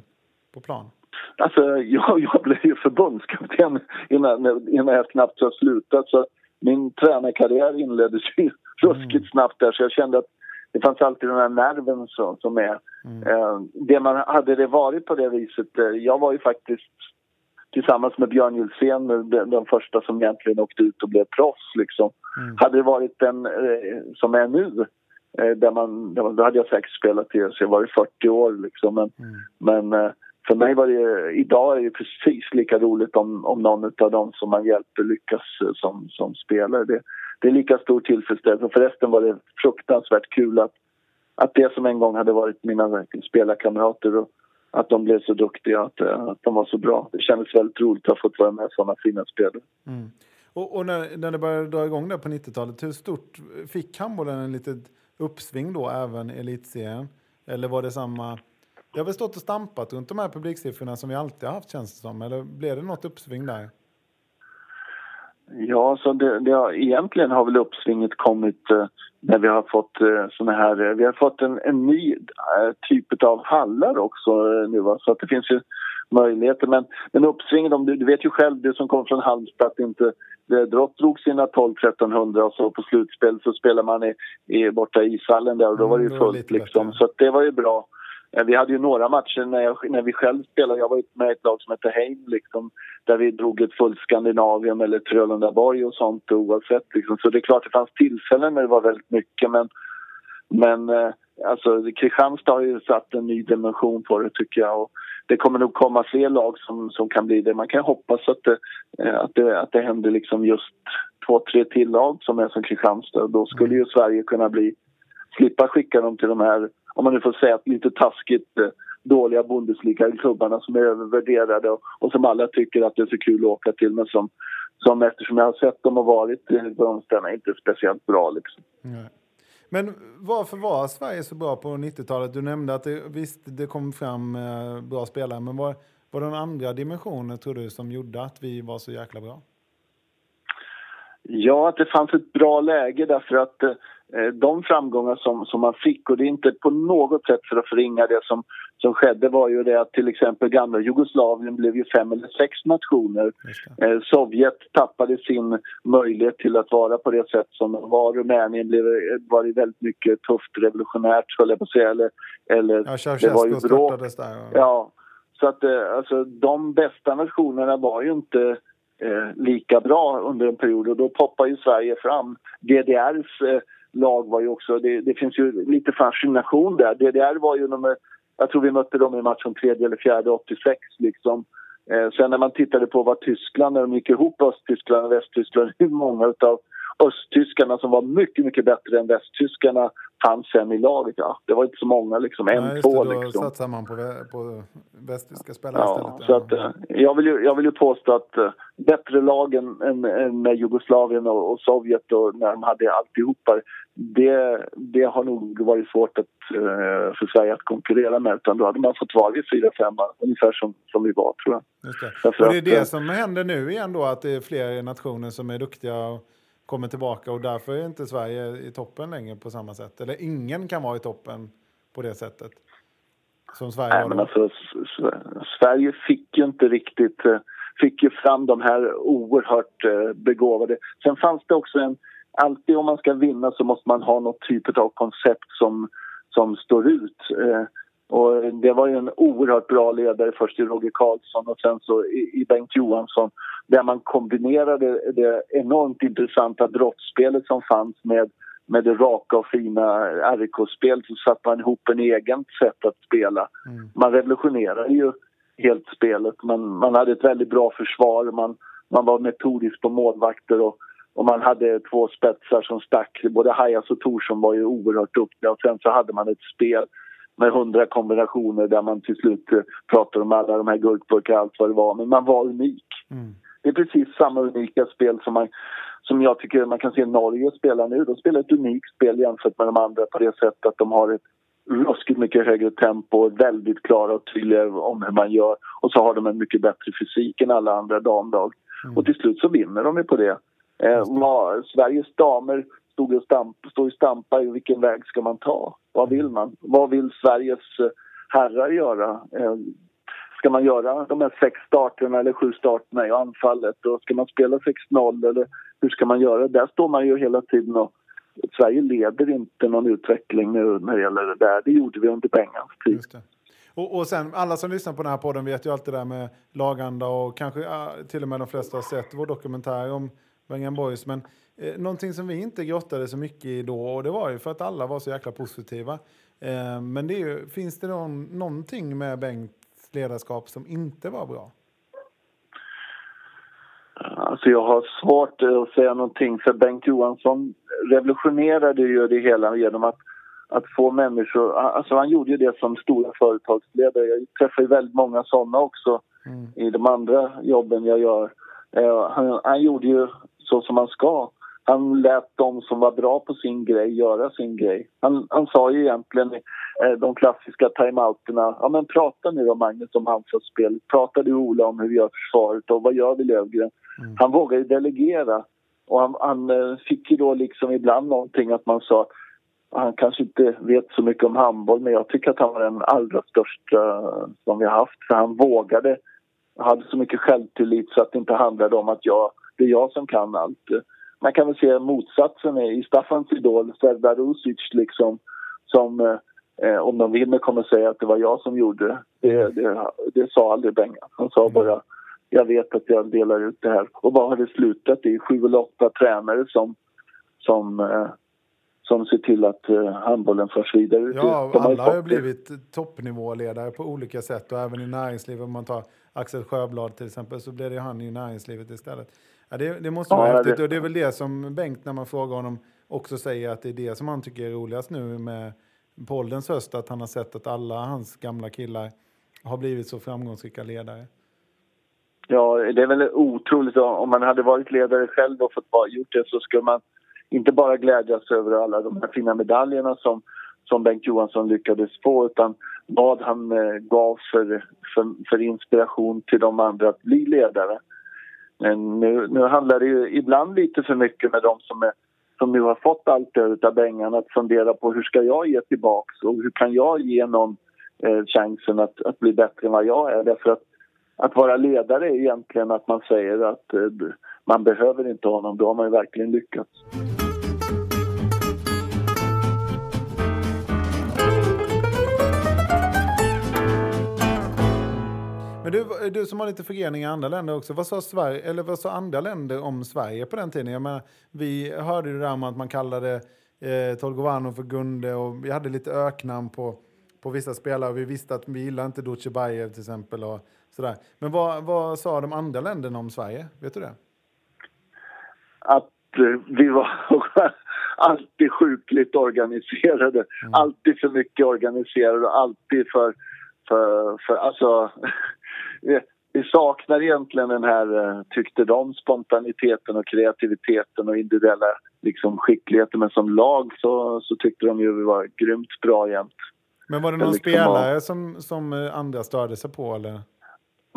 På plan? Alltså, jag, jag blev ju förbundskapten innan, innan jag knappt har slutat. Så min tränarkarriär inleddes ju mm. ruskigt snabbt där så jag kände att det fanns alltid den här nerven så, som är. Mm. Eh, det man, hade det varit på det viset, eh, jag var ju faktiskt tillsammans med Björn Julsén den, den första som egentligen åkte ut och blev proffs liksom. Mm. Hade det varit den eh, som är nu, eh, där man, där man, då hade jag säkert spelat till så jag var i 40 år liksom. Men, mm. men eh, för mig var det, idag är det precis lika roligt om, om någon av dem som man hjälper lyckas eh, som, som spelare. Det, det är lika stor tillfredsställelse. Förresten var det fruktansvärt kul att, att det som en gång hade varit mina spelarkamrater och att de blev så duktiga, att, eh, att de var så bra. Det kändes väldigt roligt att ha fått vara med sådana fina spelare. Mm. Och, och, när, när det började dra igång där på 90-talet, hur stort fick handbollen en litet uppsving då, även elitserien? Eller var det samma? Det har väl stått och stampat runt de här publiksiffrorna som vi alltid har haft känns det som. Eller blev det något uppsving där? Ja, så det, det har, egentligen har väl uppsvinget kommit eh, när vi har fått eh, såna här... Eh, vi har fått en, en ny eh, typ av hallar också nu. Va? Så att det finns ju möjligheter. Men, men uppsvinget, om du, du vet ju själv, du som kommer från Halmstad, att inte... Drott drog sina 12-1300 och så på slutspel så spelar man i, i, borta i ishallen där och då var det ju Mm, fullt liksom. Så det var ju bra. Eh, vi hade ju några matcher när, jag, när vi själv spelade. Jag var med i ett lag som hette Heim liksom, där vi drog ett fullt Skandinavium eller Trölundaborg och sånt oavsett. Liksom. Så det är klart det fanns tillfällen när det var väldigt mycket men, men eh, alltså, Kristianstad har ju satt en ny dimension på det tycker jag. Och det kommer nog komma fler lag som, som kan bli det. Man kan hoppas att det, eh, att det, att det händer liksom just två, tre till lag som är som Kristianstad. Då skulle ju Sverige kunna bli slippa skicka dem till de här, om man nu får säga lite taskigt, eh, dåliga Bundesliga-klubbarna som är övervärderade och, och som alla tycker att det är så kul att åka till men som, som eftersom jag har sett dem och varit i de ställena inte är speciellt bra liksom. Nej. Men varför var Sverige så bra på 90-talet? Du nämnde att det, visst, det kom fram eh, bra spelare, men var, var det någon andra dimensioner tror du som gjorde att vi var så jäkla bra? Ja, att det fanns ett bra läge därför att eh, de framgångar som, som man fick och det är inte på något sätt för att förringa det som, som skedde var ju det att till exempel gamla Jugoslavien blev ju fem eller sex nationer. Eh, Sovjet tappade sin möjlighet till att vara på det sätt som de var. Rumänien blev, var det väldigt mycket tufft revolutionärt, höll jag på att säga. Eller, eller Ja, det var ju bråk. där. och- Ja, så att eh, alltså, de bästa nationerna var ju inte eh, lika bra under en period och då poppar ju Sverige fram. DDRs eh, lag var ju också, det, det finns ju lite fascination där. DDR var ju nummer, jag tror vi mötte dem i matchen tredje eller fjärde 86 liksom. Eh, sen när man tittade på vad Tyskland, när de gick ihop Östtyskland och Västtyskland, hur många utav östtyskarna som var mycket, mycket bättre än västtyskarna fanns sen i laget. Ja, det var inte så många liksom, en, Ja, två det, då liksom. satsar man på, på västtyska spelare Ja, istället. så att, eh, jag, vill ju, jag vill ju påstå att eh, bättre lag än, än, med Jugoslavien och, och Sovjet och när de hade alltihopa det, det har nog varit svårt att, eh, för Sverige att konkurrera med utan då hade man fått vara vid 4-5 ungefär som, som vi var tror jag. Just det. Och det är det som händer nu igen då, att det är fler nationer som är duktiga och kommer tillbaka och därför är inte Sverige i toppen längre på samma sätt. Eller ingen kan vara i toppen på det sättet. Som Sverige Nej, var men alltså, Sverige fick ju inte riktigt... eh, Fick ju fram de här oerhört eh, begåvade. Sen fanns det också en... Alltid om man ska vinna så måste man ha något typ av koncept som, som står ut. Och det var ju en oerhört bra ledare, först i Roger Karlsson och sen så i, Bengt Johansson där man kombinerade det enormt intressanta brottsspelet som fanns med, med det raka och fina RIK-spelet så satte man ihop en egen sätt att spela. Man revolutionerade ju helt spelet. Man, man hade ett väldigt bra försvar, man, man var metodisk på målvakter och, och man hade två spetsar som stack. Både Hajas och Torsson var ju oerhört duktiga och sen så hade man ett spel med hundra kombinationer där man till slut eh, pratade om alla de här gurkburkar och allt vad det var. Men man var unik. Det är precis samma unika spel som, man, som jag tycker man kan se Norge spela nu. De spelar ett unikt spel jämfört med de andra på det sättet att de har ett ruskigt mycket högre tempo, väldigt klara och tydliga om hur man gör. Och så har de en mycket bättre fysik än alla andra damlag. Och till slut så vinner de ju på det. Eh, Sveriges damer stod och stamp, stod och stampa i vilken väg ska man ta? Vad vill man? Vad vill Sveriges eh, herrar göra? Eh, ska man göra de här sex starterna eller sju starterna i anfallet? Och ska man spela 6-0 eller hur ska man göra? Där står man ju hela tiden och Sverige leder inte någon utveckling nu när det gäller det där. Det gjorde vi under Bengans tid. Och, och sen, alla som lyssnar på den här podden vet ju allt det där med laganda och kanske till och med de flesta har sett vår dokumentär om Bengan Boys. Men eh, någonting som vi inte grottade så mycket i då, och det var ju för att alla var så jäkla positiva. Eh, men det ju, finns det någon, någonting med Bengts ledarskap som inte var bra? Alltså jag har svårt att säga någonting för Bengt Johansson revolutionerade ju det hela genom att, att få människor... Alltså han gjorde ju det som stora företagsledare. Jag träffar ju väldigt många sådana också i de andra jobben jag gör. Eh, Han, han gjorde ju så som man ska. Han lät de som var bra på sin grej göra sin grej. Han, han sa ju egentligen eh, de klassiska timeouterna, ja men prata nu om Magnus om anfallsspel, prata du Ola om hur vi gör försvaret och vad gör vi Löfgren? Mm. Han vågade delegera och han, han eh, fick ju då liksom ibland någonting att man sa han kanske inte vet så mycket om handboll men jag tycker att han var den allra största som vi har haft för han vågade, hade så mycket självtillit så att det inte handlade om att jag, det är jag som kan allt man kan väl se motsatsen i Staffans idol Serdar Rusic liksom som eh, om de vinner kommer säga att det var jag som gjorde det. Det, det, det sa aldrig Bengan. Han sa bara jag vet att jag delar ut det här. Och vad har det slutat i? Sju eller åtta tränare som, som, eh, som ser till att eh, handbollen förs vidare. Ja, de alla har ju blivit toppnivåledare på olika sätt och även i näringslivet. Om man tar Axel Sjöblad till exempel så blev det han i näringslivet istället. Ja, det, det måste vara ja, häftigt det... och det är väl det som Bengt när man frågar honom också säger att det är det som han tycker är roligast nu med Poldens höst, att han har sett att alla hans gamla killar har blivit så framgångsrika ledare. Ja, det är väl otroligt. Om man hade varit ledare själv och fått gjort det så skulle man inte bara glädjas över alla de här fina medaljerna som, som Bengt Johansson lyckades få utan vad han eh, gav för, för, för inspiration till de andra att bli ledare. Men nu, nu handlar det ju ibland lite för mycket med de som, är, som nu har fått allt det av Bengan att fundera på hur ska jag ge tillbaks och hur kan jag ge någon eh, chansen att, att bli bättre än vad jag är. Därför att, att vara ledare är egentligen att man säger att eh, man behöver inte honom, då har man ju verkligen lyckats. Men du, du som har lite förgreningar i andra länder också, vad sa, Sverige, eller vad sa andra länder om Sverige på den tiden? Jag menar, vi hörde ju det där om att man kallade eh, Tolgovano för Gunde och vi hade lite öknamn på, på vissa spelare. Vi visste att vi gillade inte Dutjebajev till exempel och sådär. Men vad, vad sa de andra länderna om Sverige? Vet du det? Att eh, vi var alltid sjukligt organiserade. Mm. Alltid för mycket organiserade och alltid för, för, för alltså vi saknar egentligen den här, eh, tyckte de, spontaniteten och kreativiteten och individuella liksom, skickligheten. Men som lag så, så tyckte de ju vi var grymt bra jämt. Men var det någon liksom spelare var... som, som eh, andra störde sig på eller?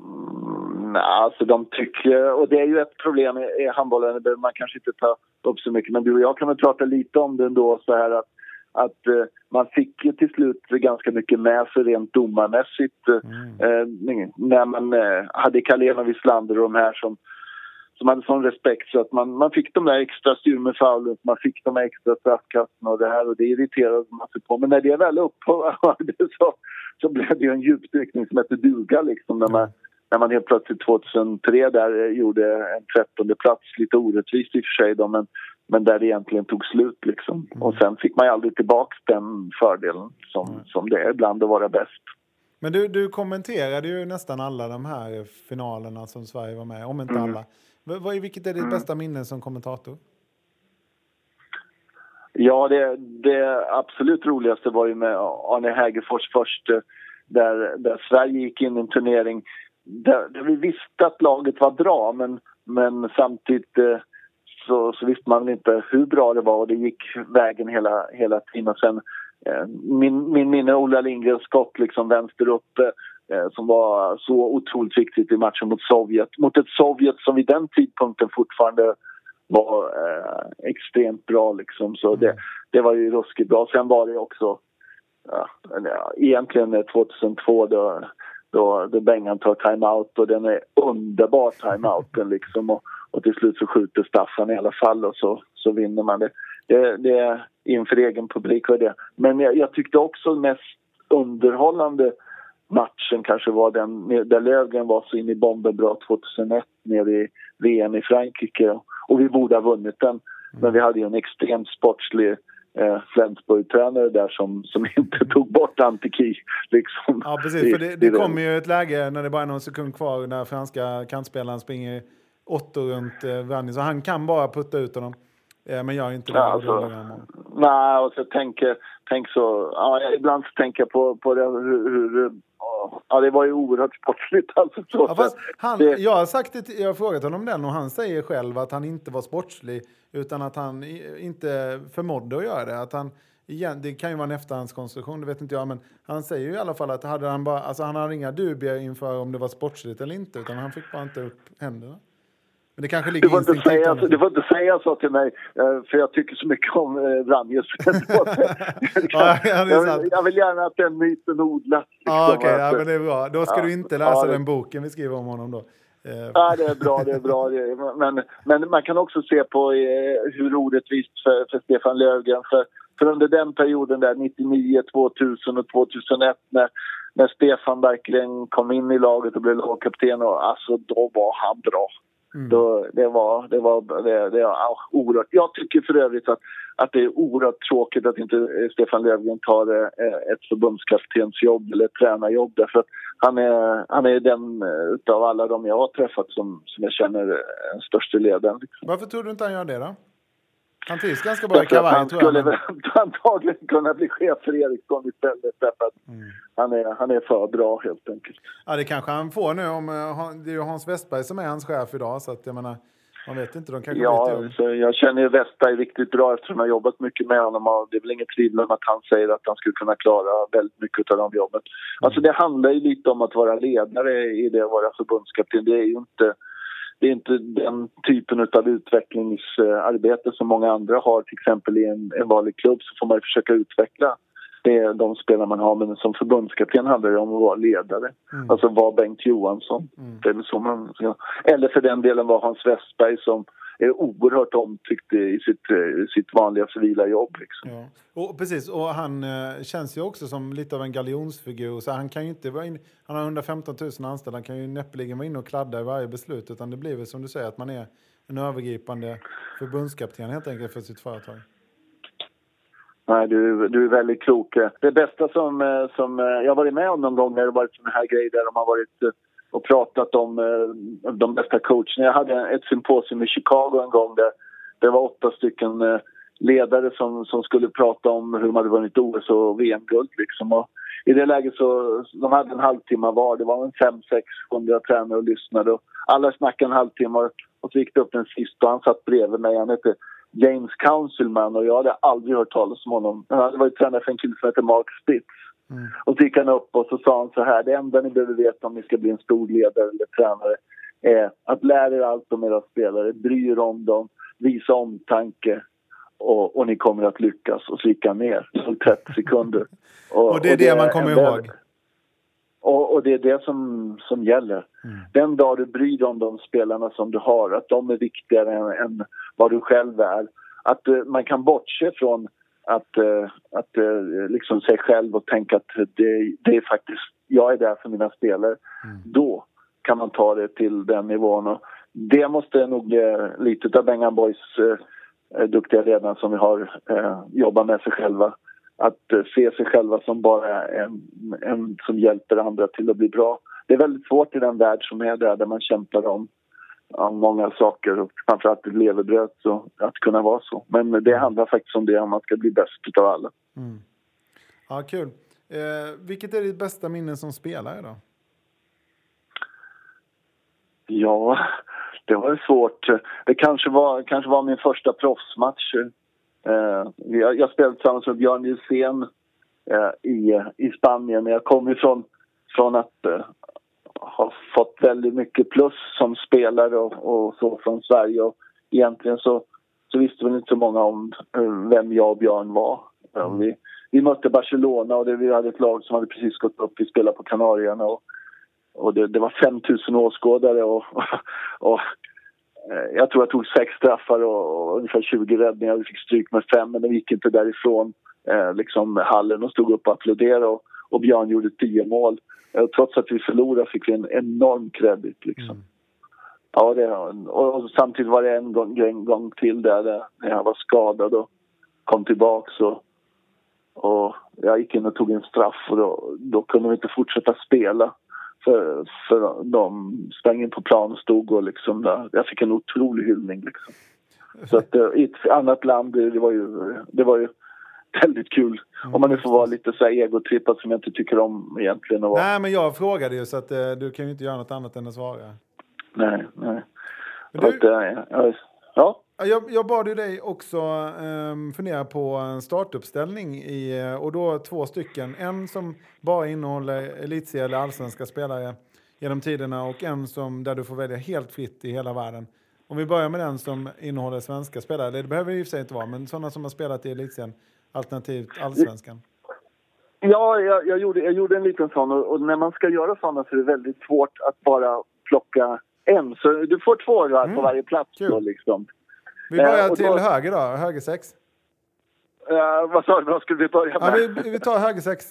Mm, nej, alltså de tycker, och det är ju ett problem i, handbollen, man kanske inte ta upp så mycket, men du och jag kan väl prata lite om det ändå så här att att eh, man fick ju till slut ganska mycket med sig rent domarmässigt mm. eh, när man eh, hade och Wislander och de här som, som hade sån respekt så att man, man fick de där extra styrmefaulen, man fick de extra straffkasten och det här och det irriterade man sig på. Men när det väl upphörde så, så blev det en djupdykning som hette duga liksom när man, när man helt plötsligt 2003 där eh, gjorde en trettonde plats lite orättvist i och för sig då men men där det egentligen tog slut liksom. Mm. Och sen fick man ju aldrig tillbaka den fördelen som, mm. som det är ibland att vara bäst. Men du, du kommenterade ju nästan alla de här finalerna som Sverige var med om inte mm. alla. V vilket är ditt mm. bästa minne som kommentator? Ja, det, det absolut roligaste var ju med Arne Hägerfors först eh, där, där Sverige gick in i en turnering där, där vi visste att laget var bra men, men samtidigt eh, så, så visste man inte hur bra det var och det gick vägen hela, hela tiden. Sen, eh, min, min minne Ola Lindgrens skott liksom vänster upp eh, som var så otroligt viktigt i matchen mot Sovjet. Mot ett Sovjet som vid den tidpunkten fortfarande var eh, extremt bra liksom. Så det, det var ju ruskigt bra. Sen var det också ja, egentligen eh, 2002 då, då, då Bengan tar timeout och den är underbar timeouten liksom. Och, och till slut så skjuter Staffan i alla fall och så, så vinner man det. det, det inför egen publik var det. Men jag, jag tyckte också mest underhållande matchen kanske var den där Löfgren var så in i bomben bra 2001 nere i VM i Frankrike. Och vi borde ha vunnit den. Men vi hade ju en extremt sportslig eh, Flensburg-tränare där som, som inte tog bort Antiki. Liksom, ja, precis. För det, det kommer ju ett läge när det bara är någon sekund kvar när franska kantspelaren springer åttor runt eh, Vanni, så han kan bara putta ut honom. Eh, men gör inte det. Ja, alltså, nej, och så tänker, tänk så, ja, ibland så tänker jag på, på det, hur, hur ja, det var ju oerhört sportsligt. Alltså, så, Ja, han, det, jag, har sagt det, jag har frågat honom den och han säger själv att han inte var sportslig utan att han inte förmådde att göra det. Att han, igen, det kan ju vara en efterhandskonstruktion, det vet inte jag. Men han säger ju i alla fall att hade han, bara, alltså han hade inga dubier inför om det var sportsligt eller inte. Utan han fick bara inte upp händerna. Men det kanske ligger du, får inte säga, du får inte säga så till mig, eh, för jag tycker så mycket om eh, Vranjes. Ja, ja, är jag, jag vill gärna att den myten odlas. Ja, liksom, okej, ja, att- men det är bra. Då ska Ja, du inte läsa ja, den boken vi skriver om honom då. Eh, Ja, det är bra, det är bra. Men, men man kan också se på eh, hur orättvist för, för Stefan Löfgren. För, för under den perioden där, 99, 2000 och 2001 när, när Stefan verkligen kom in i laget och blev lagkapten, och, alltså, då var han bra. Då, det var, det var, det, det ja, oerhört. Jag tycker för övrigt att, att det är oerhört tråkigt att inte eh, Stefan Löfgren tar eh, ett förbundskaptensjobb eller ett tränarjobb därför att han är, han är den eh, utav alla de jag har träffat som, som jag känner den största ledaren. Liksom. varför tror du inte han gör det då? Han trivs ganska bra i kavaj han tror jag. skulle men- väl antagligen kunna bli chef för Ericsson istället därför att Mm. han, är, han är för bra helt enkelt. Ja, det kanske han får nu. Om, eh, Han- det är ju Hans Westberg som är hans chef idag. Så att jag menar, man vet inte. De kanske Ja, byter så jag känner ju Westberg riktigt bra eftersom jag har jobbat mycket med honom och det är väl inget tvivel om att han säger att han skulle kunna klara väldigt mycket av de jobben. Alltså det handlar ju lite om att vara ledare i det att vara förbundskapten. Det är ju inte, det är inte den typen av utvecklingsarbete som många andra har. Till exempel i en, en vanlig klubb så får man försöka utveckla det är de spelare man har. Men som förbundskapten handlar det om att vara ledare. Alltså vara Bengt Johansson. Är väl så man. Eller för den delen var Hans Westberg som är oerhört omtyckt i sitt, eh, sitt vanliga civila jobb. Liksom. Ja. Och, precis, och han eh, känns ju också som lite av en galjonsfigur. Så han kan ju inte in, Han har 115 000 anställda. Han kan ju näppeligen vara inne och kladda i varje beslut. Utan det blir väl som du säger att man är en övergripande förbundskapten helt enkelt för sitt företag. Nej, du, du är väldigt klok. Det bästa som, eh, som jag har varit med om någon gång när det varit såna här grejer där de har varit och pratat om eh, de bästa coacherna. Jag hade ett symposium i Chicago en gång där det var åtta stycken eh, ledare som, som skulle prata om hur de hade vunnit OS och VM-guld. Liksom. Och I det läget så de hade en halvtimme var. Det var en fem, sex, hundra tränare och lyssnade. Och alla snackade en halvtimme och, så gick det upp den sist och han satt bredvid mig. Han hette James Councilman och jag hade aldrig hört talas om honom. Han hade varit tränare för en kille som heter Mark Spitz. Och så gick han upp och så sa han så här, det enda ni behöver veta om ni ska bli en stor ledare eller tränare är att lära er allt om era spelare, bry er om dem, visa omtanke och, och ni kommer att lyckas. Och så gick han ner, det tog 30 sekunder. Och det är det man kommer ihåg. och, och det är det som, som gäller. Den dag du bryr dig om de spelarna som du har, att de är viktigare än, än vad du själv är. Att eh, man kan bortse från att, eh, att eh, liksom sig själv och tänka att det, det är faktiskt, jag är där för mina spelare. Då kan man ta det till den nivån. Och det måste nog eh, lite av Bengan Boys eh, duktiga ledare som vi har eh, jobba med sig själva. Att eh, se sig själva som bara en, en som hjälper andra till att bli bra. Det är väldigt svårt i den värld som är där, där man kämpar om, om många saker och framförallt ett levebröd, så att kunna vara så. Men det handlar faktiskt om det, om man ska bli bäst utav alla. Ja, kul. Eh, vilket är ditt bästa minne som spelare då? Ja, det var svårt. Det kanske var, kanske var min första proffsmatch. Eh, jag, jag spelade tillsammans med Björn Gilsén eh, i, i Spanien. Jag kom ifrån från att eh, ha fått väldigt mycket plus som spelare och, och så från Sverige. Och egentligen så, så visste väl inte så många om eh, vem jag och Björn var. Eh, Vi, vi mötte Barcelona och det, vi hade ett lag som hade precis gått upp. Vi spelade på Kanarierna och och det, det var 5 000 åskådare och, och, och eh, jag tror jag tog sex straffar och, och ungefär 20 räddningar. Vi fick stryk med fem men vi gick inte därifrån eh, liksom hallen och stod upp och applåderade och, och Björn gjorde tio mål. Eh, trots att vi förlorade fick vi en enorm kredit liksom. Ja, det, och, och samtidigt var det en gång, en gång till där, där när jag var skadad och kom tillbaks och, och jag gick in och tog en straff och då, då kunde vi inte fortsätta spela. För, för de sprang in på plan och stod och liksom där. Jag fick en otrolig hyllning liksom. Så att eh, i ett annat land, det var ju, det var ju väldigt kul. Om man nu får vara lite så här egotrippad som jag inte tycker om egentligen. vara. Nej, men jag frågade ju så att eh, du kan ju inte göra något annat än att svara. nej. nej. Men du- Att, eh, ja, ja. Ja, Jag, jag bad ju dig också um, fundera på en startuppställning i, eh, och då två stycken. En som bara innehåller elitserie eller allsvenska spelare genom tiderna och en som där du får välja helt fritt i hela världen. Om vi börjar med den som innehåller svenska spelare, det behöver det i och för sig inte vara, men sådana som har spelat i elitserien alternativt allsvenskan. Ja, jag, jag, gjorde, jag gjorde en liten sån och, och när man ska göra såna så är det väldigt svårt att bara plocka en. Så du får två va, på varje plats då liksom. Vi börjar Eh, till då- höger då, höger sex. Eh, vad sa du, vad skulle vi börja med? Ja, vi, vi tar höger sex.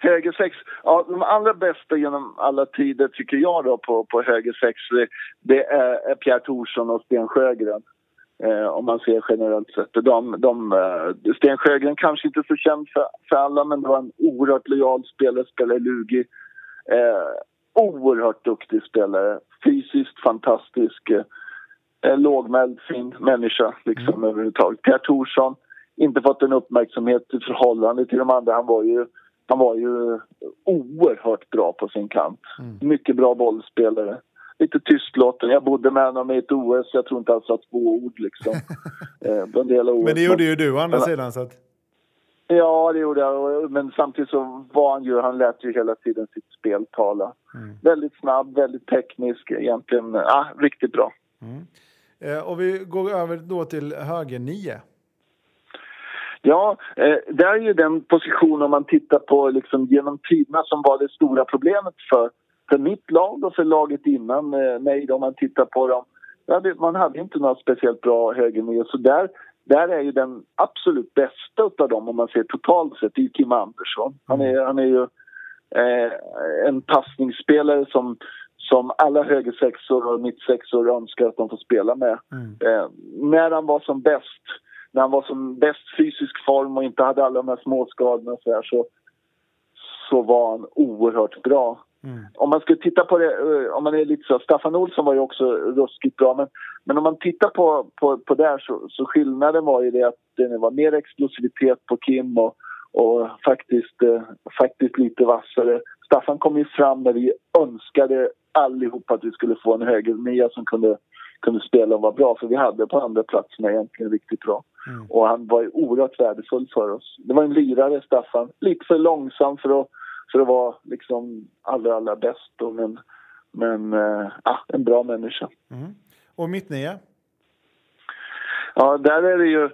Höger sex. Ja, de allra bästa genom alla tider tycker jag då på, på höger sex det, är Pierre Thorsson och Sten Sjögren. Eh, om man ser generellt sett. De, de, eh, Sten Sjögren kanske inte så känd för, för alla men det var en oerhört lojal spelare, i Lugi. Eh, oerhört duktig spelare. Fysiskt fantastisk. Eh, eh, lågmäld, fin människa liksom överhuvudtaget. Pierre Thorsson, inte fått en uppmärksamhet i förhållande till de andra. Han var ju, han var ju oerhört bra på sin kant. Mycket bra bollspelare. Lite tystlåten. Jag bodde med honom i ett OS. Jag tror inte han sa två ord liksom. eh, en del av OS. Men det gjorde ju du å andra sidan. Så att, Ja, det gjorde jag. Men samtidigt så var han ju, han lät ju hela tiden sitt spel tala. Väldigt snabb, väldigt teknisk, egentligen, ja, riktigt bra. eh, och vi går över då till höger nio. Ja, eh, det är ju den position om man tittar på liksom genom tiderna som var det stora problemet för, för mitt lag och för laget innan eh, mig om man tittar på dem. Man hade inte några speciellt bra högernior så där, där är ju den absolut bästa utav dem om man ser totalt sett, det är Kim Andersson. Han är, han är ju eh, en passningsspelare som, som alla högersexor och mittsexor önskar att de får spela med. Eh, när han var som bäst, när han var som bäst fysisk form och inte hade alla de här småskadorna och så, här, så, så var han oerhört bra. Om man skulle titta på det, eh, om man är lite så, Staffan Olsson var ju också ruskigt bra men, men om man tittar på, på, på där så, så skillnaden var ju det att det var mer explosivitet på Kim och, och faktiskt, eh, faktiskt lite vassare. Staffan kom ju fram när vi önskade allihop att vi skulle få en högernia som kunde, kunde spela och vara bra för vi hade på andra platserna egentligen riktigt bra. Och han var ju oerhört värdefull för oss. Det var en lirare, Staffan. Lite för långsam för att, för att vara liksom allra, allra bäst. Då, men men eh, ah, en bra människa. Och mitt nio. Ja, där är det ju,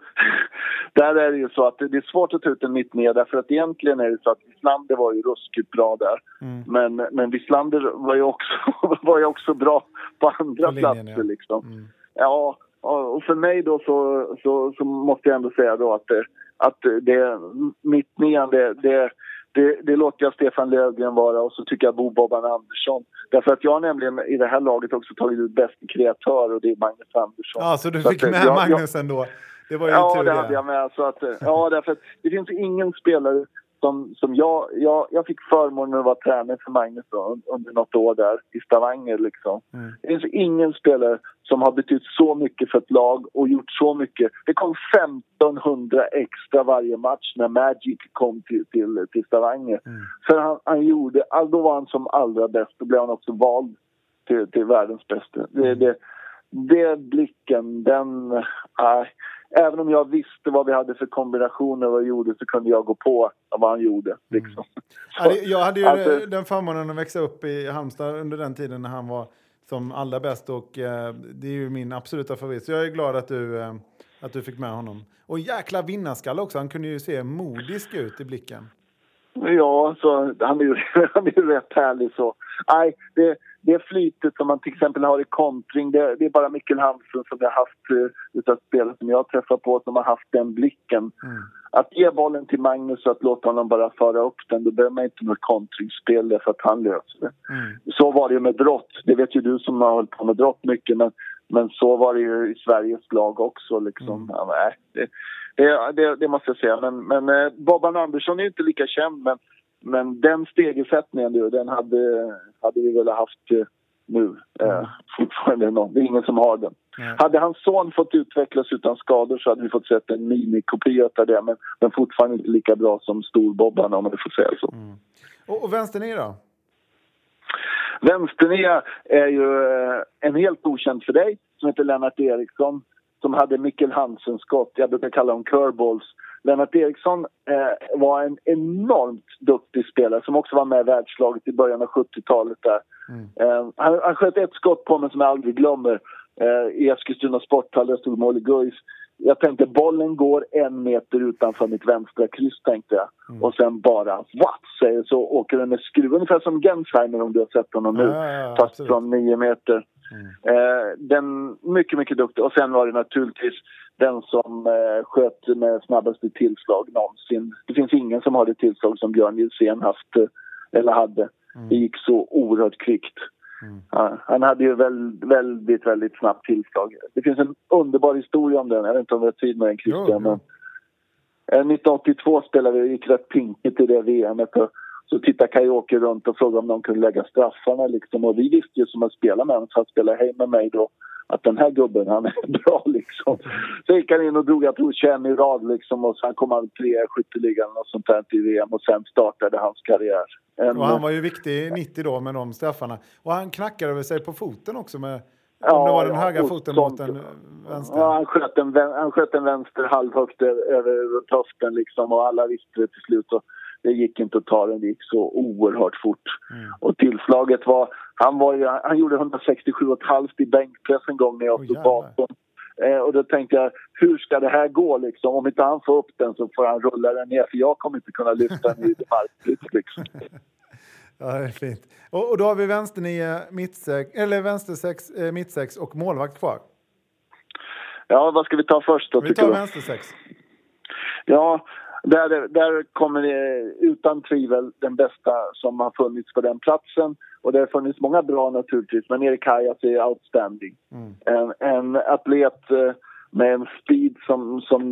där är det ju så att det det är svårt att ta ut en mittnia därför att egentligen är det så att Wislander var ju ruskigt bra där. Men, men Wislander var ju också, var ju också bra på andra På linjen, platser ja. liksom. Ja, och för mig då så, så, så måste jag ändå säga då att, det- att det, mittnian det, det, det, det låter jag Stefan Löfgren vara och så tycker jag Bo Bobban Andersson. Därför att jag har nämligen i det här laget också tagit ut bästa kreatör och det är Magnus Andersson. Ja, så du Så fick att, med jag- Magnus ändå. Det var ju Ja, tur det hade jag med. Så att, ja, därför att det finns ingen spelare som, som jag, jag... Jag fick förmånen att vara tränare för Magnus då, under något år där i Stavanger. Liksom. Det finns ingen spelare som har betytt så mycket för ett lag och gjort så mycket. Det kom 1500 extra varje match när Magic kom till, till, till Stavanger. För han, han gjorde... Då var han som allra bäst. Då blev han också vald till, till världens bästa. Det, det, det blicken, den... Nej. Även om jag visste vad vi hade för kombinationer och vad vi gjorde så kunde jag gå på vad han gjorde. Liksom. Ja, det- jag hade ju Alltså- den förmånen att växa upp i Halmstad under den tiden när han var som allra bäst och eh, det är ju min absoluta favorit. Så jag är glad att du, eh, att du fick med honom. Och jäkla vinnarskalle också. Han kunde ju se modisk ut i blicken. Ja, så han är ju, han är ju rätt härlig så. Nej, det, det flytet som man till exempel har i kontring, det, det är bara Mikkel Hansen som jag har haft eh, utav spelare som jag har träffat på som har haft den blicken. Att ge bollen till Magnus och att låta honom bara föra upp den, då behöver man inte något kontringsspel därför att han löser det. Så var det ju med brott. Det vet ju du som har hållit på med brott mycket, men, men så var det ju i Sveriges lag också. Liksom. Ja, nej, det, det, det, det måste jag säga. Men, men eh, Bobban Andersson är ju inte lika känd, men, men den stegersättningen, du, den hade, hade vi väl haft eh, nu. Eh, fortfarande någon. Det är ingen som har den. Nej. Hade hans son fått utvecklas utan skador så hade vi fått sett en minikopia av det men, men fortfarande inte lika bra som storbobbarna om man får säga så. Och, och vänstern då? Vänsternia är ju eh, en helt okänd för dig som heter Lennart Eriksson som hade Mikkel Hansen-skott. Jag brukar kalla dem curballs. Lennart Eriksson eh, var en enormt duktig spelare som också var med i världslaget i början av 70-talet. Där. Eh, han, han sköt ett skott på mig som jag aldrig glömmer eh, i Eskilstuna sporthall. Jag stod mål i Guif. Jag tänkte bollen går en meter utanför mitt vänstra kryss tänkte jag. Och sen bara what säger så åker den med skruv. Ungefär som Gensheimer om du har sett honom nu. Ja, ja, ja, fast absolut. från nio meter. Eh, den mycket, mycket duktig. Och sen var det naturligtvis den som eh, sköt med snabbaste tillslag någonsin. Det finns ingen som har det tillslag som Björn Gilsén haft eh, eller hade. Det gick så oerhört kvickt. Ja, han hade ju väldigt, väldigt, väldigt snabbt tillslag. Det finns en underbar historia om den. Jag vet inte om vi har tid med den, Christian. Jo, jo. Men, eh, 1982 spelade vi, gick rätt pinkigt i det VMet. Och så tittade Kajåke runt och frågade om de kunde lägga straffarna. Liksom. Och vi visste ju som att spela med honom, för att spela hej med mig då, att den här gubben, han är bra liksom. Så gick han in och drog, jag tror 21 i rad liksom. Och sen kom han trea i skytteligan och sånt där i VM. Och sen startade hans karriär. En, Och han var ju viktig i 90 då med de straffarna. Och han knackade väl sig på foten också med... om Ja, det var den ja, höga foten sånt. mot den vänstra. Ja, han, sköt en, han sköt en vänster halvhögt ö- över höften liksom och alla visste det till slut. Och det gick inte att ta den, det gick så oerhört fort. Mm. Och tillslaget var, han, var ju, han gjorde 167,5 i bänkpress en gång när jag stod jävlar. bakom. Eh, och då tänkte jag, hur ska det här gå liksom? Om inte han får upp den så får han rulla den ner för jag kommer inte kunna lyfta den i marklyft liksom. Ja, det är fint. Och, och då har vi vänsternio, mittsex, eller vänstersex, eh, mittsex och målvakt kvar. Ja, vad ska vi ta först då Vi tar du? vänstersex. Ja, där, där kommer det utan tvivel den bästa som har funnits på den platsen. Och det har funnits många bra naturligtvis, men Erik Hajas är outstanding. En, en atlet eh, med en speed som, som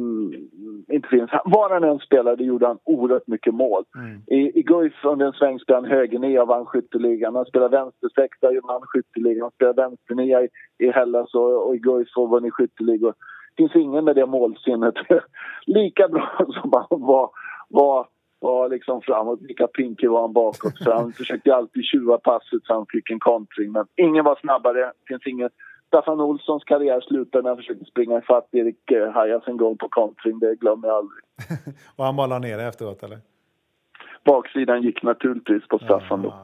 inte finns. Var han än spelade gjorde han oerhört mycket mål. I, I Guif under en sväng spelade han högernia och vann skytteligan. Han spelade vänstersexa och vann skytteligan. Han spelade vänsternia i, i Hellas och, och i Guif och vann i skytteligor. Finns ingen med det målsinnet. Lika bra som han var, var, var liksom framåt, lika pinkig var han bakåt. Så han försökte alltid tjuva passet så han fick en kontring. Men ingen var snabbare. Finns ingen... Staffan Olssons karriär slutade när han försökte springa ifatt Erik eh, Hajas en gång på kontring. Det glömmer jag aldrig. Och han bara ner det efteråt, eller? Baksidan gick naturligtvis på Staffan då.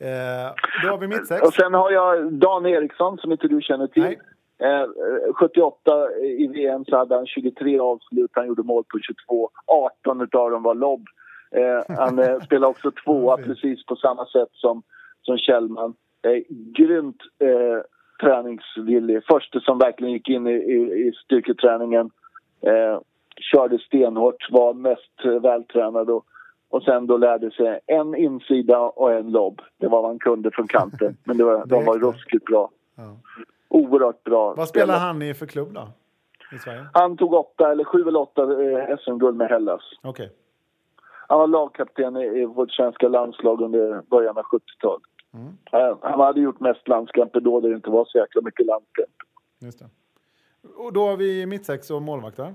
Eh, då har vi mittsex. Och sen har jag Dan Eriksson som inte du känner till. Nej. Eh, 78 i VM så hade han 23 avslut, han gjorde mål på 22. 18 utav dem var lobb. Eh, han eh, spelade också tvåa precis på samma sätt som, som Kjellman. Eh, grymt eh, träningsvillig. Första som verkligen gick in i, i, i styrketräningen. Eh, körde stenhårt, var mest eh, vältränad och, och sen då lärde sig en insida och en lobb. Det var vad han kunde från kanten. Men det var, de var ruskigt bra. Ja. Oerhört bra. Vad spelar spelare. han i för klubb då? I Sverige? Han tog åtta, eller sju eller åtta eh, SM-guld med Hellas. Okej. Han var lagkapten i, i vårt svenska landslag under början av 70-talet. Han, han hade gjort mest landskamper då det inte var så jäkla mycket landskamper. Just det. Och då har vi mittsex och målvakter.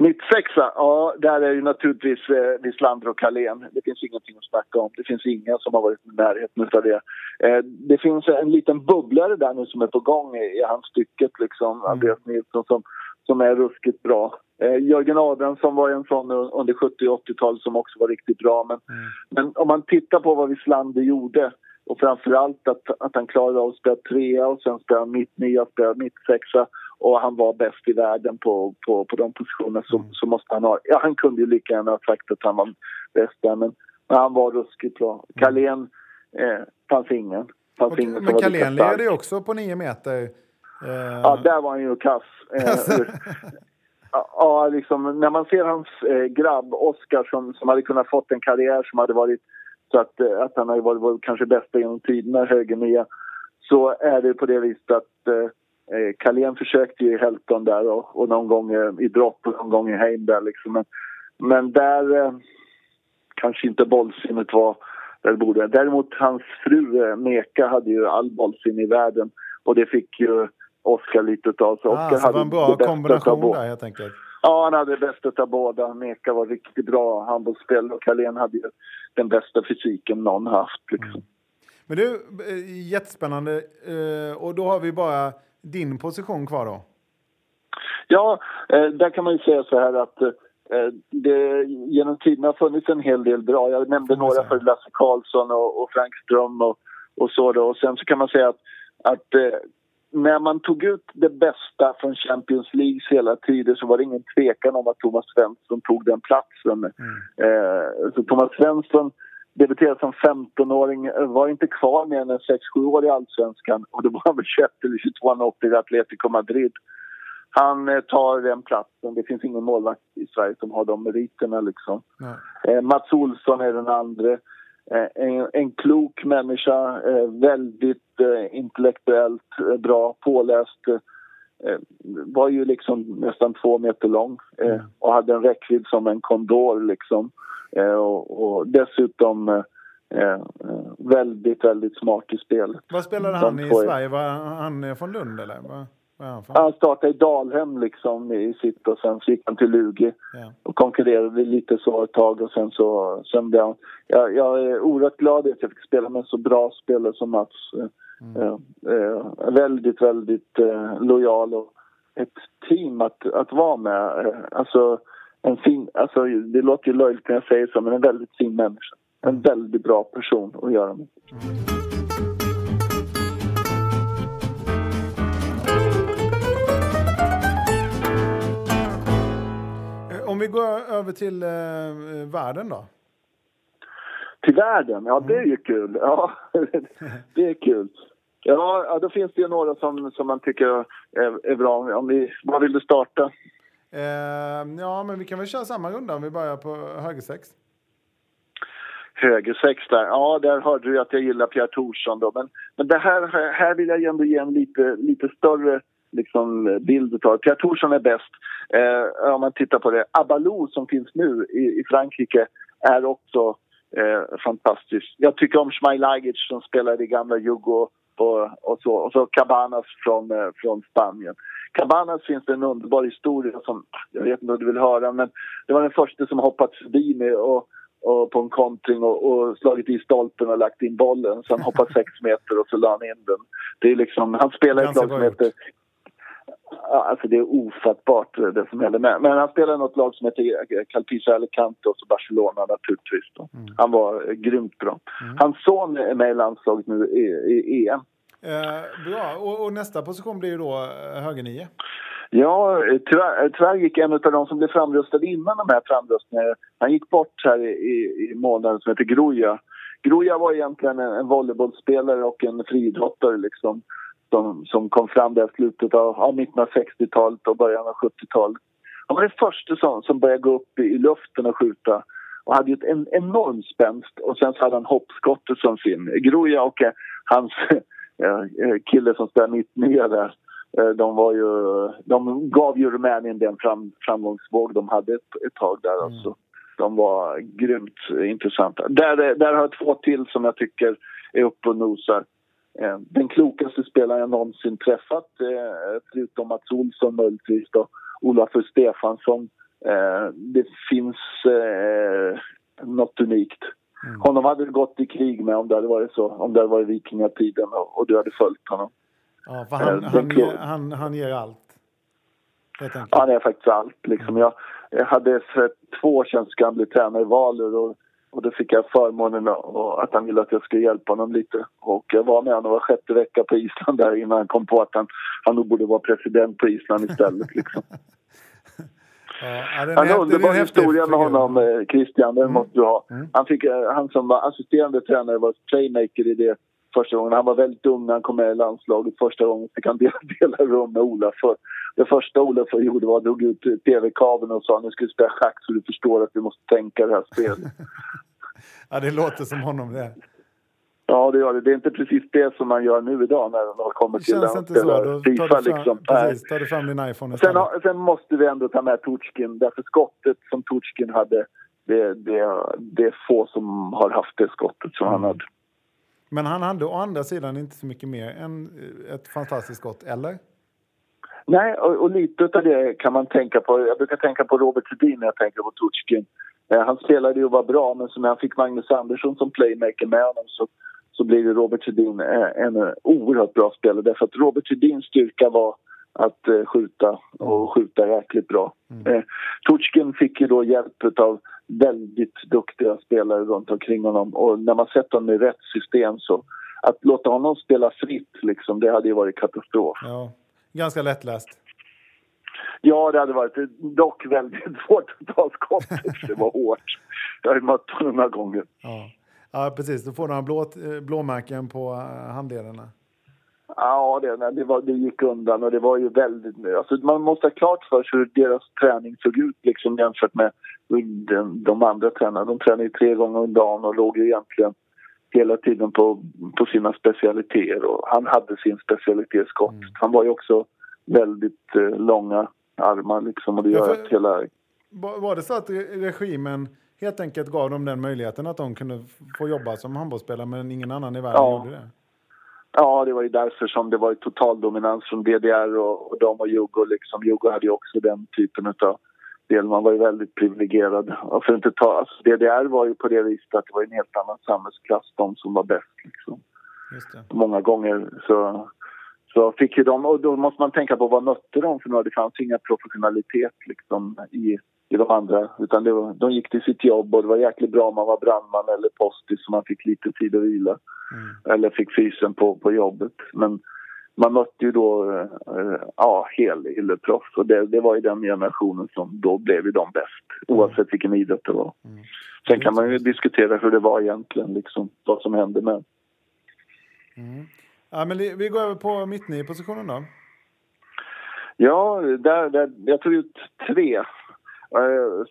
Mitt sexa, ja, där är ju naturligtvis eh, Wislander och Carlén. Det finns ingenting att snacka om. Det finns inga som har varit i närheten av det. Eh, det finns en liten bubblare där nu som är på gång i, i hans stycket, liksom. Andreas Nilsson, som, som är ruskigt bra. Eh, Jörgen Abrahamsson var en sån un- under 70 och 80-talet som också var riktigt bra. Men, men om man tittar på vad Wislander gjorde och framförallt att, att han klarade av att spela trea och sen spela mitt nia, spela mitt sexa och han var bäst i världen på, på, på de positionerna så, så måste han ha... Ja, han kunde ju lika gärna ha sagt att han var bäst där men, men han var ruskigt bra. Carlén eh, fanns ingen. Fanns Och, ingen men Carlén leder ju också på nio meter. Eh, Ja, där var han ju kass. Eh, ja, liksom, när man ser hans eh, grabb Oskar som, som hade kunnat fått en karriär som hade varit så att, eh, att han hade varit, varit kanske bästa genom tiderna, högernia, så är det på det viset att eh, eh, Carlén försökte ju i Helton där och, och någon gång eh, i dropp och någon gång i Heim där liksom. Men, men där eh, kanske inte bollsinnet var, där det borde. Däremot hans fru eh, Meka hade ju all bollsinne i världen och det fick ju Oskar lite av. Så ah, så det var en bra kombination där helt enkelt. Ja, han hade det bästa av båda. Meka var riktigt bra handbollsspelare och Carlén hade ju den bästa fysiken någon haft. Liksom. Mm. Men du, eh, jättespännande. Eh, och då har vi bara din position kvar då? Ja, eh, där kan man ju säga så här att det genom tiden har funnits en hel del bra. Jag nämnde några för Lasse Karlsson och, och Frank Ström och, och så. Då. Och sen så kan man säga att, att när man tog ut det bästa från Champions League hela tiden så var det ingen tvekan om att Thomas Svensson tog den platsen. Mm. Eh, så Thomas Svensson debuterade som 15-åring, var inte kvar mer än 6-7 år i allsvenskan och då var han väl 21 eller 22 han åkte till Atletico Madrid. Han eh, tar den platsen. Det finns ingen målvakt i Sverige som har de meriterna. Liksom. Eh, Mats Olsson är den andra. Eh, en, en, klok människa, eh, väldigt eh, intellektuellt bra, påläst. Var ju liksom nästan två meter lång mm. och hade en räckvidd som en kondor. Liksom. Och, och, dessutom väldigt, väldigt smart i spelet. Vad spelade han i Sverige? Var han från Lund eller? Ja, han startade i Dalhem liksom i sitt och sen så gick han till Lugi ja. och konkurrerade lite så ett tag och sen så sen blev han... Jag, jag är oerhört glad att jag fick spela med en så bra spelare som Mats. Mm. Eh, eh, väldigt, väldigt eh, lojal och ett team att, att vara med. Eh, alltså, en fin, alltså, det låter ju löjligt när jag säger så, men en väldigt fin människa. En mm. väldigt bra person att göra med. Mm. Vi går över till eh, världen då? Till världen? Ja, det är ju kul. Ja, det är kul. Ja, då finns det ju några som, som man tycker är, är bra. Om vi, vad vill du starta? Eh, ja, men vi kan väl köra samma runda om vi börjar på höger sex. Höger sex där. Ja, där hörde du att jag gillar Pierre Thorsson då. Men, men det här, här vill jag ändå ge en lite, lite större liksom, bild av Pierre Thorsson är bäst. Eh, om man tittar på det. Abalou som finns nu i, i Frankrike är också eh, fantastisk. Jag tycker om Smailagic som spelar i gamla Jugo och, och, så. Och så Cabanas från, eh, från Spanien. Cabanas finns det en underbar historia som, jag vet inte om du vill höra, men det var den första som hoppat förbi mig och, och på en kontring och, och, slagit i stolpen och lagt in bollen. Sen hoppat sex meter och så la han in den. Det är liksom, han spelar i ett lag som heter alltså det är ofattbart eh, det som händer. Men, men han spelade något lag som heter Calpisa Alicante och så Barcelona naturligtvis. Mm. Han var eh, grymt bra. Mm. Hans son är med i landslaget nu i, i EM. Eh, bra, och, och, nästa position blir ju då eh, högernio. Ja, tyvärr, tyvärr gick en av de som blev framröstade innan de här framröstningarna, han gick bort här i, i, i månaden som heter Groja. Groja var egentligen en, en volleybollspelare och en friidrottare liksom som, som kom fram där i slutet av, av mitten av 60-talet och början av 70-talet. Han var den första som, som började gå upp i, i luften och skjuta och hade ett en enorm spänst och sen så hade han hoppskottet som sin. Gruja och eh, hans eh, kille som spelade mitt nya där eh, de, var ju, de gav ju Rumänien den fram, framgångsvåg de hade ett, ett tag där. Mm. Alltså. De var grymt intressanta. Där, där har jag två till som jag tycker är uppe och nosar. Eh, den klokaste spelaren jag någonsin träffat, eh, förutom Mats Olsson möjligtvis då, Olafur Stefansson. Eh, det finns något unikt. Mm. Honom hade du gått i krig med om det hade varit så, om det hade varit vikingatiden och, och du hade följt honom. Ja, för han, han, ger, han, han ger allt. Ja, han är faktiskt allt. Liksom. Jag, jag hade för två år sedan ska han bli tränare i Valur och och då fick jag förmånen att han ville att jag skulle hjälpa honom lite. Och jag var med honom var sjätte vecka på Island där innan han kom på att han, han nog borde vara president på Island istället. Liksom. Ja, det är en underbar historia med honom, eh, Christian. Den mm. måste du ha. Mm. Han, fick, eh, han som var assisterande tränare var playmaker i det första gången. Han var väldigt ung när han kom med i landslaget. Första gången fick han dela, dela rum med Ola. För det första Ola för gjorde var att drog ut tv-kabeln och sa nu ska vi spela schack så du förstår att vi måste tänka det här spelet. ja, det låter som honom det. Ja, det gör det. Det är inte precis det som man gör nu idag när man kommer till att spela Fifa. Tar du, fram, liksom. precis, tar du fram din iPhone sen, sen måste vi ändå ta med Torchkin. Därför skottet som Torchkin hade Det, det, det är få som har haft det skottet som han hade. Men han hade å andra sidan inte så mycket mer än eh, ett fantastiskt skott, eller? Nej, och, och lite av det kan man tänka på. Jag brukar tänka på Robert Hedin när jag tänker på Tutjkin. Eh, han spelade ju och var bra, men så när han fick Magnus Andersson som playmaker med honom så, så blir det Robert Hedin eh, en oerhört bra spelare. Därför att Robert Hedins styrka var att eh, skjuta och skjuta jäkligt bra. Mm. Eh, Tutjkin fick ju då hjälp av väldigt duktiga spelare runt omkring honom och när man sett honom i rätt system så att låta honom spela fritt liksom, det hade ju varit katastrof. Ja, ganska lättläst. Ja, det hade varit dock väldigt svårt att ta skottet. Det var hårt. Jag har ju mött honom några gånger. Ja. ja, precis. Då får några blå, eh, blåmärken på eh, handlederna. Ja, det, det, var, det gick undan och det var ju väldigt... Alltså man måste ha klart för sig hur deras träning såg ut liksom jämfört med de, de andra tränarna. De tränade ju tre gånger om dagen och låg ju egentligen hela tiden på, på sina specialiteter. Och han hade sin specialitet skott. Mm. Han var ju också väldigt eh, långa armar liksom och det gör att hela... Var det så att regimen helt enkelt gav dem den möjligheten att de kunde få jobba som handbollsspelare men ingen annan i världen ja. gjorde det? Ja, det var ju därför som det var total dominans från DDR och, och de och Jugo. Liksom. Jugo hade ju också den typen av del. Man var ju väldigt privilegierad. Och för inte ta, alltså DDR var ju på det viset att det var en helt annan samhällsklass, de som var bäst. Liksom. Många gånger så, så fick ju de, och då måste man tänka på vad mötte de för några. Det fanns inga professionalitet liksom i i de andra. Utan det var, de gick till sitt jobb och det var jäkligt bra om man var brandman eller postis så man fick lite tid att vila. Mm. Eller fick fysen på, på jobbet. Men man mötte ju då äh, ja, helproffs och det, det var ju den generationen som då blev ju de bäst mm. oavsett vilken idrott det var. Mm. Sen kan man ju diskutera hur det var egentligen, liksom, vad som hände med. Mm. Ja, men vi går över på mittnio-positionen då. Ja, där, där, jag tog ut tre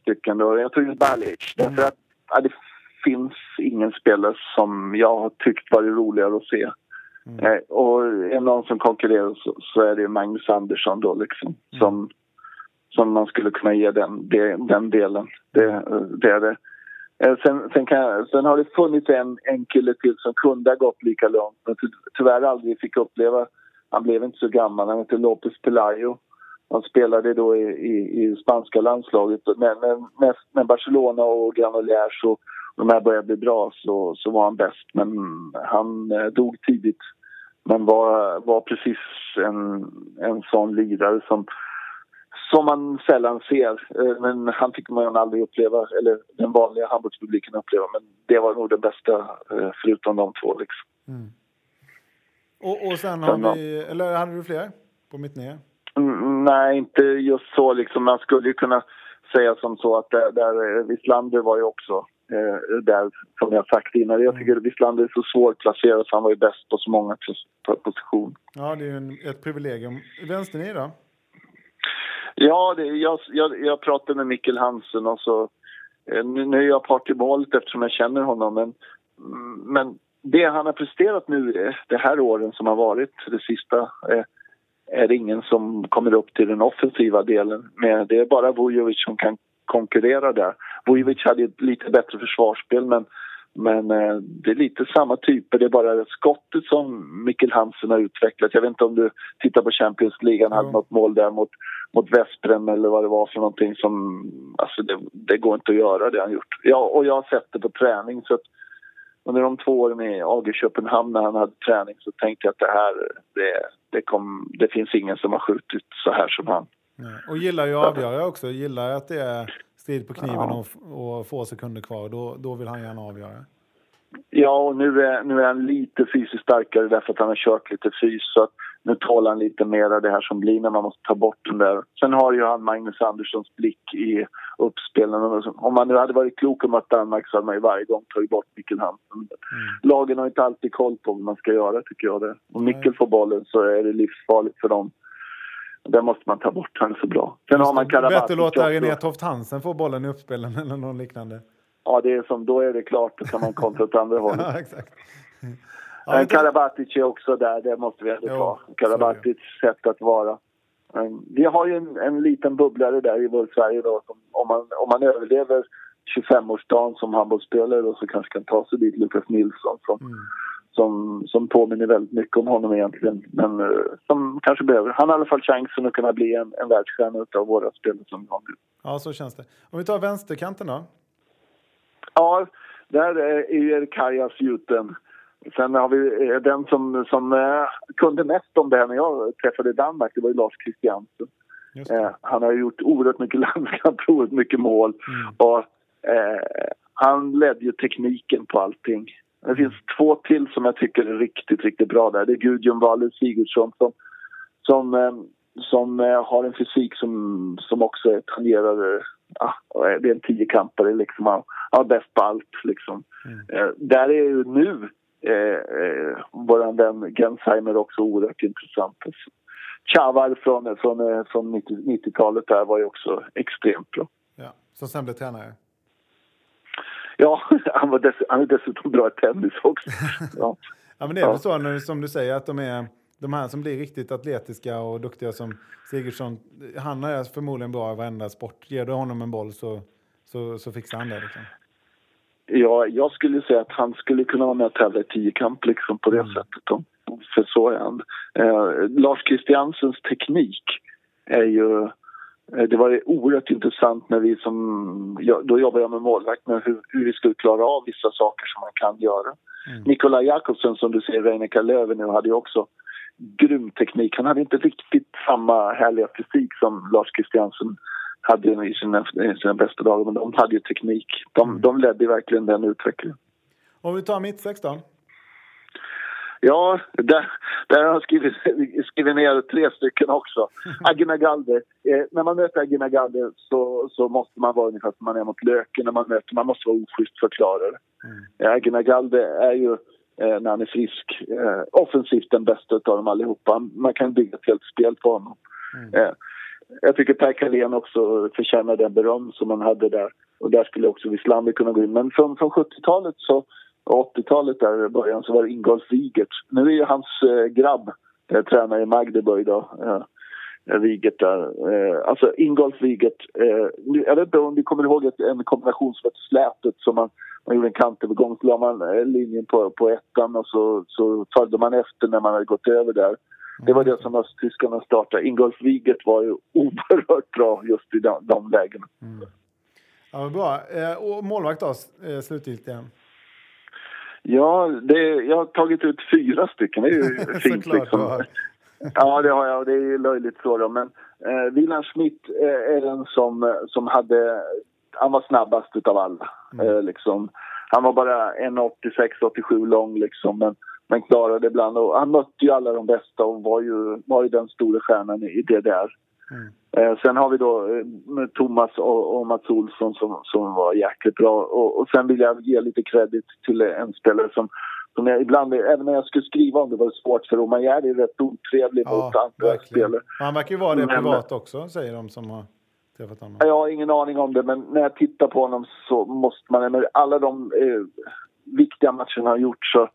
stycken. Då. Jag tog ut Balic därför att ja, det finns ingen spelare som jag har tyckt varit roligare att se. Mm. Eh, och är det någon som konkurrerar så, så, är det Magnus Andersson då liksom. Mm. Som, som man skulle kunna ge den, den, den delen. Det, det är det. Eh, sen, sen, kan, sen, har det funnits en, en kille till som kunde ha gått lika långt men tyvärr aldrig fick uppleva. Han blev inte så gammal. Han hette Lopez Pelayo. Han spelade då i, i, i spanska landslaget. Men när, när Barcelona och Granollers och de här började bli bra så, så var han bäst. Men han eh, dog tidigt. Men var, var precis en, en sån lirare som, som man sällan ser. Eh, men han fick man aldrig uppleva, eller den vanliga handbollspubliken uppleva. Men det var nog det bästa, eh, förutom de två. Liksom. Mm. Och, och sen har vi, eller hade du fler på mitt ner? Mm, nej, inte just så. Liksom. Man skulle ju kunna säga som så att där, där Wislander var ju också eh, där, som jag sagt innan. Jag tycker Wislander är så svårplacerad så han var ju bäst på så många positioner. Ja, det är ju ett privilegium. Vänstern då? Ja, det, jag, jag, jag pratade med Mikkel Hansen och så... Eh, nu, nu är jag part i målet eftersom jag känner honom, men, men det han har presterat nu eh, det här åren som har varit, det sista, eh, är det ingen som kommer upp till den offensiva delen. Men det är bara Vujovic som kan konkurrera där. Vujovic hade ett lite bättre försvarsspel men, men eh, det är lite samma typer. Det är bara skottet som Mikkel Hansen har utvecklat. Jag vet inte om du tittar på Champions League, han hade något mål där mot, mot Vesprem eller vad det var för någonting som... Alltså det, det går inte att göra det han gjort. Ja, och jag har sett det på träning så att under de två åren i AG Köpenhamn när han hade träning så tänkte jag att det här, det, det, kom, det finns ingen som har skjutit så här som han. Nej. Och gillar ju att avgöra också, gillar att det är strid på kniven ja. och, och få sekunder kvar, då, då vill han gärna avgöra. Ja, och nu är, nu är han lite fysiskt starkare därför att han har kört lite fys. Så att nu tål han lite mer av det här som blir när man måste ta bort den där. Sen har ju han Magnus Anderssons blick i uppspelen. Om man nu hade varit klok och mött Danmark så hade man ju varje gång tagit bort Mikkel Hansen. Mm. Lagen har inte alltid koll på vad man ska göra tycker jag det. Om Mikkel får bollen så är det livsfarligt för dem. Den måste man ta bort, han är så bra. Sen har man Karabatic Bättre låta René Toft Hansen få bollen i uppspelen eller något liknande. Ja, det är som, då är det klart, då kan man kontra åt andra hållet. ja, exakt. Ja, Karabatic är också där, det måste vi ändå ta. Karabatic sätt att vara. Vi har ju en, en liten bubblare där i vår Sverige då. Som, om, man, om man överlever 25-årsdagen som handbollsspelare och så kanske kan ta sig dit Lukas Nilsson som, mm. som, som påminner väldigt mycket om honom egentligen. Men uh, som kanske behöver. Han har i alla fall chansen att kunna bli en, en världsstjärna av våra spelare som vi har nu. Ja, så känns det. Om vi tar vänsterkanten då? Ja, där är ju Kajas gjuten. Sen har vi eh, den som, som uh, kunde mest om det här när jag träffade Danmark, det var ju Lars Christiansen. Eh, han har gjort oerhört mycket landskamper, mycket mål. Mm. Och, eh, han ledde ju tekniken på allting. Det finns två till som jag tycker är riktigt, riktigt bra där. Det är Gudjon Waller Sigurdsson som, som, eh, som eh, har en fysik som, som också tangerar... Ah, det är en tiokampare liksom. Han har bäst på allt liksom. Mm. Eh, där är ju nu eh, eh, vår vän Gensheimer också oerhört intressant. Chavar från, från, från 90-talet där var ju också extremt bra. Ja, som sen blev tränare? Ja, han, var dess, han är dessutom bra i tennis också. Ja, ja men det är väl så när, som du säger att de är de här som blir riktigt atletiska och duktiga som Sigurdsson, han är förmodligen bra i varenda sport. Ger du honom en boll så, så, så fixar han det. Liksom. Ja, jag skulle säga att han skulle kunna vara med och tävla i tiokamp liksom, på det mm. sättet för så är han. Eh, Lars Christiansens teknik är ju... Eh, det var oerhört intressant när vi som... Då jobbade jag med målvakt med hur, hur vi skulle klara av vissa saker som man kan göra. Mm. Nikolaj Jakobsen som du ser, Reinika Löven nu, hade ju också grym teknik. Han hade inte riktigt samma härliga fysik som Lars Christiansen hade i sina, i sina bästa dagar, men de hade ju teknik. De, mm. de ledde verkligen den utvecklingen. Om vi tar mittsex då? Ja, där, där har jag skrivit, skrivit ner tre stycken också. Aginagalde. Eh, när man möter Aginagalde så, så måste man vara ungefär som man är mot Löken när man möter. Man måste vara oschysst förklarare. Mm. Eh, Aginagalde är ju, eh, när han är frisk, eh, offensivt den bästa av dem allihopa. Man kan bygga ett helt spel på honom. Mm. Jag tycker Per Carlén också förtjänar den beröm som han hade där. Och där skulle också Wislander kunna gå in. Men från, från 70-talet så 80-talet där i början så var det Ingolf Wigert. Nu är ju hans eh, grabb eh, tränare i Magdeburg då. Eh, eh Wigert där. Eh, alltså Ingolf Wigert. Eh, jag vet inte om ni kommer ihåg ett, en kombination som hette Slätet som man, man gjorde en kantövergång. Så la man eh, linjen på, på ettan och så, så följde man efter när man hade gått över där. Det var det som östtyskarna startade. Ingolf Wigert var ju oerhört bra just i de, de lägena. Mm. Ja, bra. Eh, och målvakt då, eh, slutgiltigen? Ja, det, jag har tagit ut fyra stycken. Det är ju fint. liksom. Ja, det har jag. Det är löjligt så. Då. Men eh, Wieland Schmidt eh, är den som, som hade... Han var snabbast av alla. Mm. Eh, liksom. Han var bara 1,86-87 lång, liksom, men, men klarade ibland. Och han mötte ju alla de bästa och var ju, var ju den stora stjärnan i DDR. Mm. Eh, sen har vi då eh, Thomas och, och Mats Olsson som, som var jäkligt bra. Och, och sen vill jag ge lite credit till en spelare som, som jag ibland, även när jag skulle skriva om det var det svårt för Roman Gerd är rätt otrevlig ja, mot andra spelare. Han verkar ju vara det privat också, säger de som har träffat honom. Jag har ingen aning om det, men när jag tittar på honom så måste man, med alla de eh, viktiga matcherna han har gjort så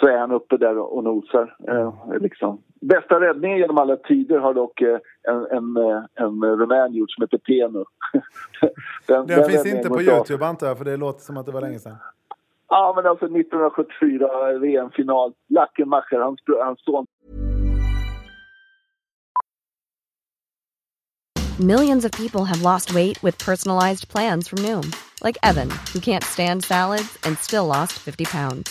så är han uppe där och nosar. Eh, liksom. Bästa räddningen genom alla tider har dock eh, en, en, eh, en rumän gjort som heter Penu. den, den, den finns inte på Youtube antar jag, för det låter som att det var länge sedan. Ja, men alltså 1974 VM-final. Lackenmacher, hans, hans son. Millions of people have lost weight with personalized plans from Noom. Like Evan, who can't stand salads and still lost 50 pounds.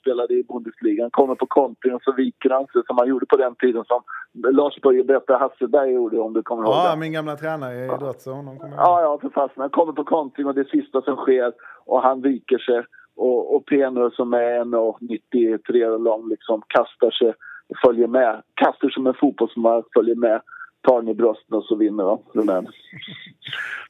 Spelade i Bundesliga. Han kommer på kontring och så viker han sig som han gjorde på den tiden som Lars Börje Bette Hasselberg gjorde om du kommer ihåg Ja, min gamla tränare i idrott, så honom kommer jag Ja, ja, för fasen. Han kommer på kontring och det sista som sker och han viker sig. Och, och Penor som är 1,93 lång liksom kastar sig och följer med. Kastar som en fotbollsman, följer med. Tar den i brösten och så vinner? Rumän.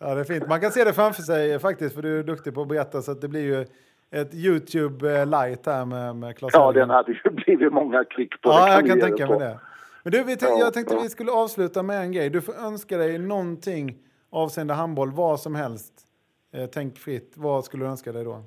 Ja, det är fint. Man kan se det framför sig faktiskt, för du är duktig på att berätta, så att det blir ju ett YouTube light här med, med Claes Ja, den hade ju blivit många klick på. Ja, det jag kan tänka mig det. Men du, vi Ja, jag tänkte ja. vi skulle avsluta med en grej. Du får önska dig någonting avseende handboll, vad som helst. Eh, tänk fritt. Vad skulle du önska dig då?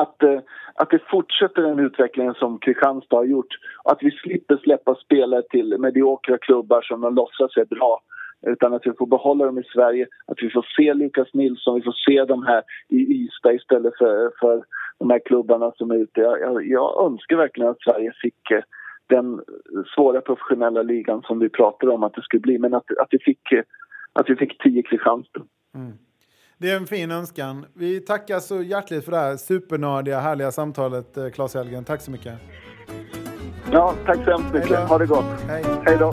att, eh, att det fortsätter den utvecklingen som Kristianstad har gjort. Att vi slipper släppa spelare till mediokra klubbar som de låtsas är bra. Utan att vi får behålla dem i Sverige, att vi får se Lukas Nilsson, vi får se dem här i Ystad istället för, för de här klubbarna som är ute. Jag, jag, jag önskar verkligen att Sverige fick eh, den svåra professionella ligan som vi pratade om att det skulle bli. Men att, att, vi, fick, eh, att vi fick tio Kristianstad. Det är en fin önskan. Vi tackar så hjärtligt för det här supernördiga, härliga samtalet, eh, Claes Helgen. Tack så mycket. Ja, tack så hemskt mycket. Ha det gott. Hej. Hej då.